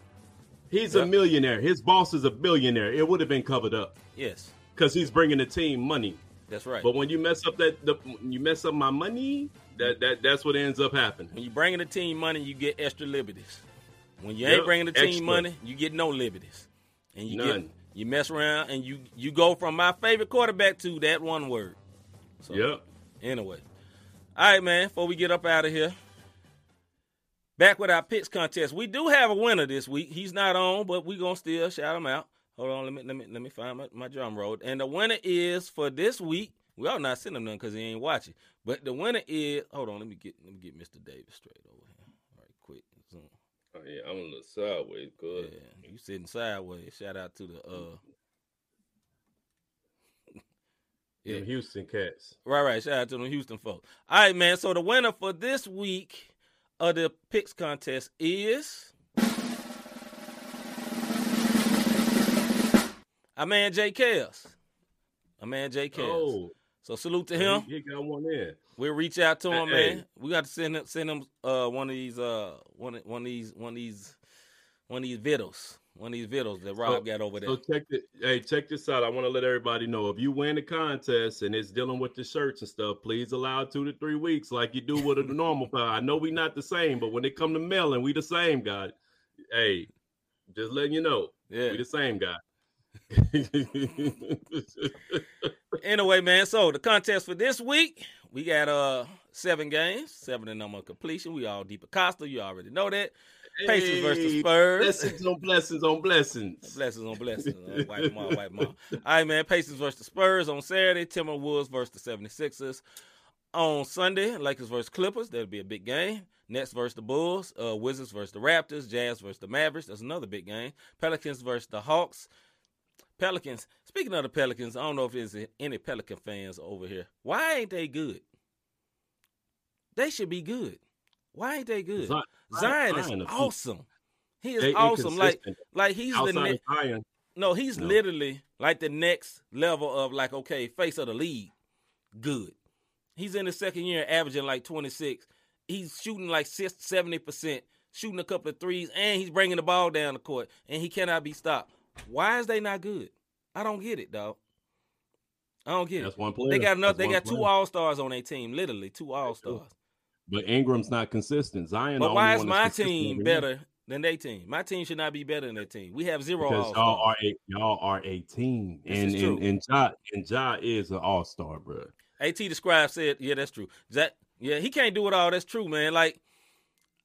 He's a millionaire. His boss is a billionaire. It would have been covered up
Yes,
because he's bringing the team money.
that's right.
But when you mess up that, the, you mess up my money, that that that's what ends up happening.
When you bringing the team money, you get extra liberties. When you
Yep,
ain't bringing the team
extra.
money, you get no liberties. And you get you mess around and you you go from my favorite quarterback to that one word. So
Yep.
anyway. All right, man, before we get up out of here. Back with our picks contest. We do have a winner this week. He's not on, but we gonna still shout him out. Hold on, let me let me let me find my, my drum roll. And the winner is for this week. We all not sending him none because he ain't watching. But the winner is hold on, let me get let me get Mr. Davis straight over here. All right, quick. Zoom.
Oh, yeah, I'm a little sideways, good.
Yeah, you sitting sideways. Shout out to the uh *laughs*
Them Houston cats.
Right, right. Shout out to the Houston folks. All right, man. So the winner for this week of the picks contest is our man Jay Chaos. Our man Jay Chaos.
Oh,
So salute to him.
He, he got one in.
We'll reach out to him,
Hey.
man. We got to send him send him uh one of these uh one of, one of these one of these one of these vittles. One of these vittles that Rob got over there.
So check it. Hey, check this out. I want to let everybody know if you win the contest and it's dealing with the shirts and stuff, please allow two to three weeks like you do with a *laughs* normal file. I know we not the same, but when it come to mailing, we the same guy. Hey, just letting you know,
Yeah.
we the same guy. *laughs*
anyway, man, so the contest for this week, we got uh seven games, seven in number completion. We all deep Acosta, you already know that. Pacers versus Spurs.
Blessings on blessings on blessings. *laughs*
Blessings on blessings. Uh, wipe them all, wipe them all. *laughs* All right, man. Pacers versus Spurs on Saturday. Timberwolves versus the 76ers. On Sunday, Lakers versus Clippers. That'll be a big game. Nets versus the Bulls. Uh, Wizards versus the Raptors. Jazz versus the Mavericks. That's another big game. Pelicans versus the Hawks. Pelicans. Speaking of the Pelicans, I don't know if there's any Pelican fans over here. Why ain't they good? They should be good. Why ain't they good?
Zion-
Zion is
Zion is-
awesome. He is
They
awesome. Like, like he's the
Outside
ne-
of Zion,
no, he's
No.
literally like the next level of like okay, face of the league. Good. He's in his second year, averaging like 26. He's shooting like 70 percent, shooting a couple of threes, and he's bringing the ball down the court, and he cannot be stopped. Why is they not good? I don't get it, dog. I don't get
That's
it.
one player.
They got enough.
That's
They got two all stars on their team. Literally two all stars.
But Ingram's not consistent. Zion.
But why is my team better than their team? My team should not be better than their team. We have zero
Because
all
y'all are
stars.
a y'all are a team,
This
and
is true.
and and Ja and Ja is an all star, bro.
At described said, "Yeah, that's true. That yeah, he can't do it all. That's true, man. Like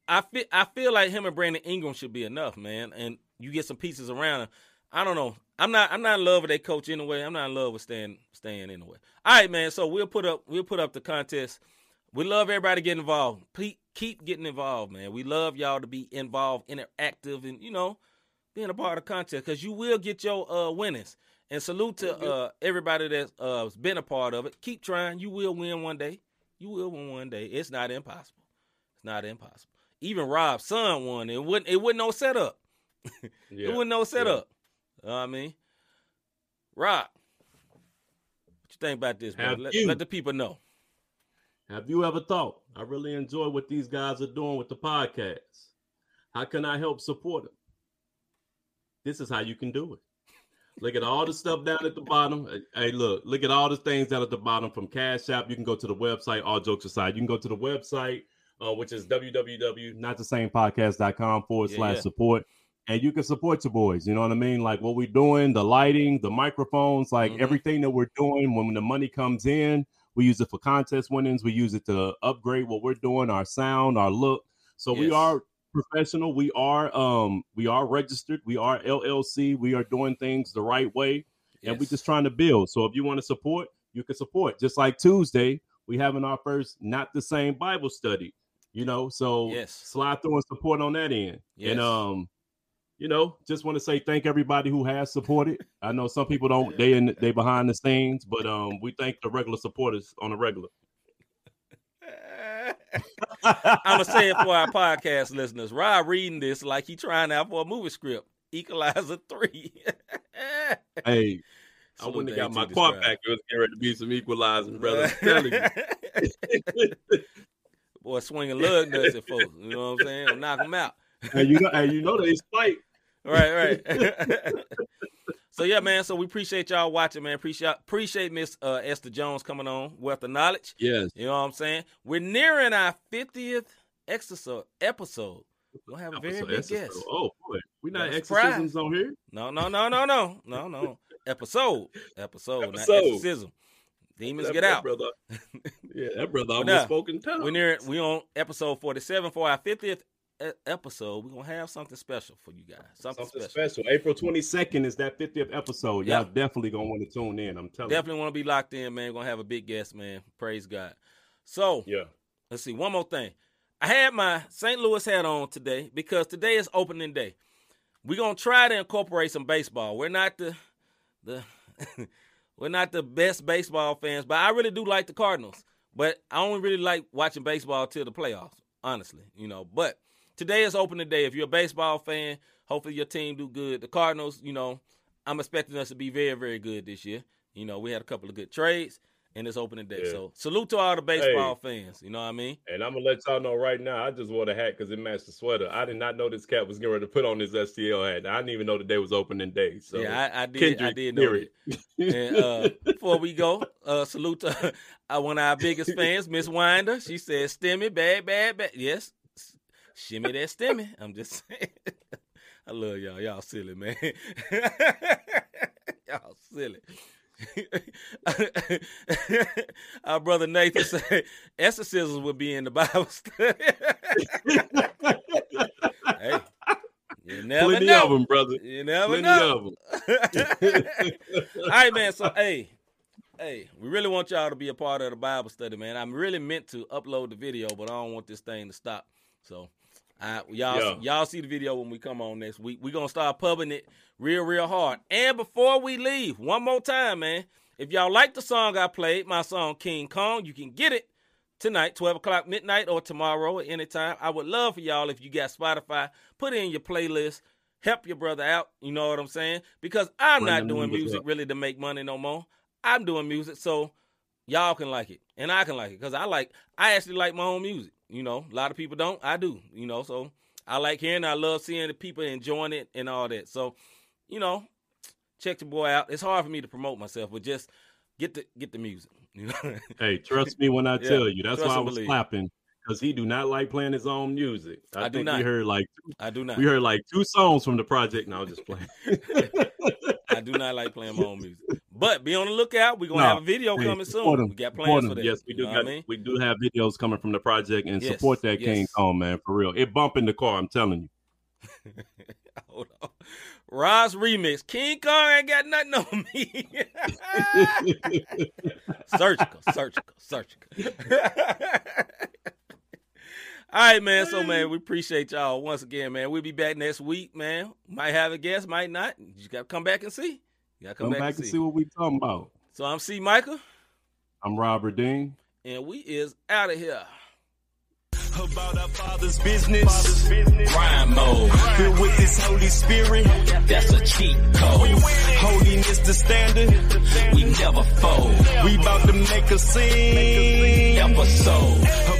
I feel, I feel like him and Brandon Ingram should be enough, man. And you get some pieces around him. I don't know. I'm not. I'm not in love with their coach anyway. I'm not in love with staying, staying anyway. All right, man. So we'll put up, we'll put up the contest. We love everybody getting involved. Pe- Keep getting involved, man. We love y'all to be involved, interactive, and you know, being a part of the contest because you will get your uh winnings. And salute to uh everybody that's uh been a part of it. Keep trying. You will win one day. You will win one day. It's not impossible. It's not impossible. Even Rob's son won. It wouldn't. It wasn't no setup. *laughs*
Yeah.
It wasn't no setup. You know what I mean, Rob, what you think about this, man? Let, let the people know.
Have you ever thought I really enjoy what these guys are doing with the podcast? How can I help support them? This is how you can do it. Look at all the stuff down at the bottom. Hey, look, look at all the things down at the bottom from Cash App. You can go to the website, all jokes aside. You can go to the website, uh, which is www.notthesamepodcast.com forward
Yeah,
slash
yeah.
support. And you can support your boys. You know what I mean? Like what we're doing, the lighting, the microphones, like
Mhm.
everything that we're doing when the money comes in, we use it for contest winnings. We use it to upgrade what we're doing, our sound, our look. So we are professional. We are um we are registered. We are LLC. We are doing things the right way, and we're just trying to build. So if you want to support, you can support. Just like Tuesday, we having our first not the same Bible study. You know, so
Yes.
slide through and support on that end.
Yes.
And um, you know, just want to say thank everybody who has supported. I know some people don't they in they behind the scenes, but um, we thank the regular supporters on the regular. *laughs*
I'm gonna say it for our podcast listeners. Rob reading this like he trying out for a movie script. Equalizer three. *laughs*
Hey, I
Salute
wouldn't have
to
got my
AT
car
Describe.
back. It was getting ready to be some equalizing, brother. I'm telling you. *laughs*
Boy, swinging lug nuts at folks. You know what I'm saying? Knock them out.
and you know, and you know they spike.
Right, right. *laughs* *laughs* so yeah, man. So we appreciate y'all watching, man. Appreciate appreciate Miss uh, Esther Jones coming on, wealth of knowledge.
Yes.
You know what I'm saying? We're nearing our 50th exercise episode. Gonna have a very
Episode-
big
episode.
guest.
Oh boy, we not
Got a surprise.
exorcisms on here.
No, no, no, no, no, no, no. Episode, episode, not
Episode.
exorcism. Demons
That-
get
that
out.
brother. *laughs* Yeah, that brother almost
now,
spoke in tongues.
We're near. We on episode 47 for our 50th e- episode. We're gonna have something special for you guys. Something,
Something
special.
special. April 22nd is that 50th episode. Y'all
Yep.
definitely gonna want to tune in. I'm telling you.
Definitely want to be locked in, man. We're gonna have a big guest, man. Praise God. So
Yeah.
let's see. One more thing. I had my St. Louis hat on today because today is opening day. We're gonna try to incorporate some baseball. We're not the the *laughs* we're not the best baseball fans, but I really do like the Cardinals. But I only really like watching baseball till the playoffs, honestly. You know, but today is opening day. If you're a baseball fan, hopefully your team do good. The Cardinals, you know, I'm expecting us to be very, very good this year. You know, we had a couple of good trades, and it's opening day.
Yeah.
So salute to all the baseball fans. You know what I mean?
And I'm gonna let y'all know right now. I just wore the hat because it matched the sweater. I did not know this cat was getting ready to put on his STL hat. I didn't even know the day was opening day. So
yeah, I, I did. I did know that. And uh, *laughs* before we go, uh, salute to *laughs* uh, one of our biggest fans, Miss Winder. She said, "Stimmy, bad, bad, bad." Yes, shimmy that stimmy. I'm just *laughs* saying. I love y'all. Y'all silly, man. *laughs* y'all silly. *laughs* Our brother Nathan said exorcisms would be in the Bible study. hey, you never
Plenty
know.
of them, brother.
You never
Plenty
know.
of them.
All right, man. So, hey, hey, we really want y'all to be a part of the Bible study, man. I'm really meant to upload the video, but I don't want this thing to stop. So, I, y'all, y'all see the video when we come on next week. We're gonna start pubbing it real, real hard. And before we leave, one more time, man. If y'all like the song I played, my song King Kong, you can get it tonight, 12 o'clock midnight, or tomorrow at any time. I would love for y'all if you got Spotify, put it in your playlist. Help your brother out. You know what I'm saying? Because I'm
Bring
not doing music
up.
really to make money no more. I'm doing music so y'all can like it and I can like it because I like I actually like my own music. You know, a lot of people don't. I do. You know, so I like hearing. I love seeing the people enjoying it and all that. So, you know, check the boy out. It's hard for me to promote myself, but just Get the get the music. *laughs* You know?
Hey, trust me when I
Yeah,
tell you. That's why I was
believe.
clapping because he do not like playing his own music. I,
I do
think
not.
we heard like
I do not.
we heard like two songs from the project. Now just playing. *laughs*
I do not like playing my own music. But be on the lookout. We're gonna
No,
have a video
hey,
coming soon.
him,
We got plans for that.
Yes, we do. Got,
I mean?
We do have videos coming from the project and
Yes,
support that King
yes.
Kong man for real. It bump in the car. I'm telling you. *laughs*
Hold on. Ross remix. King Kong ain't got nothing on me. *laughs* surgical, surgical, surgical. *laughs* All right, man. So, man, mm. we appreciate y'all once again, man. We'll be back next week, man. Might have a guest, might not. You gotta come back and see. You gotta come,
Come back and see what we talking about.
So I'm C. Michael,
I'm Robert Dean.
and we is out of here.
about our father's business. Rhyme mode. Filled with this Holy Spirit. That's a cheat code. Holiness the standard. We never fold. We about to make a scene. Episode.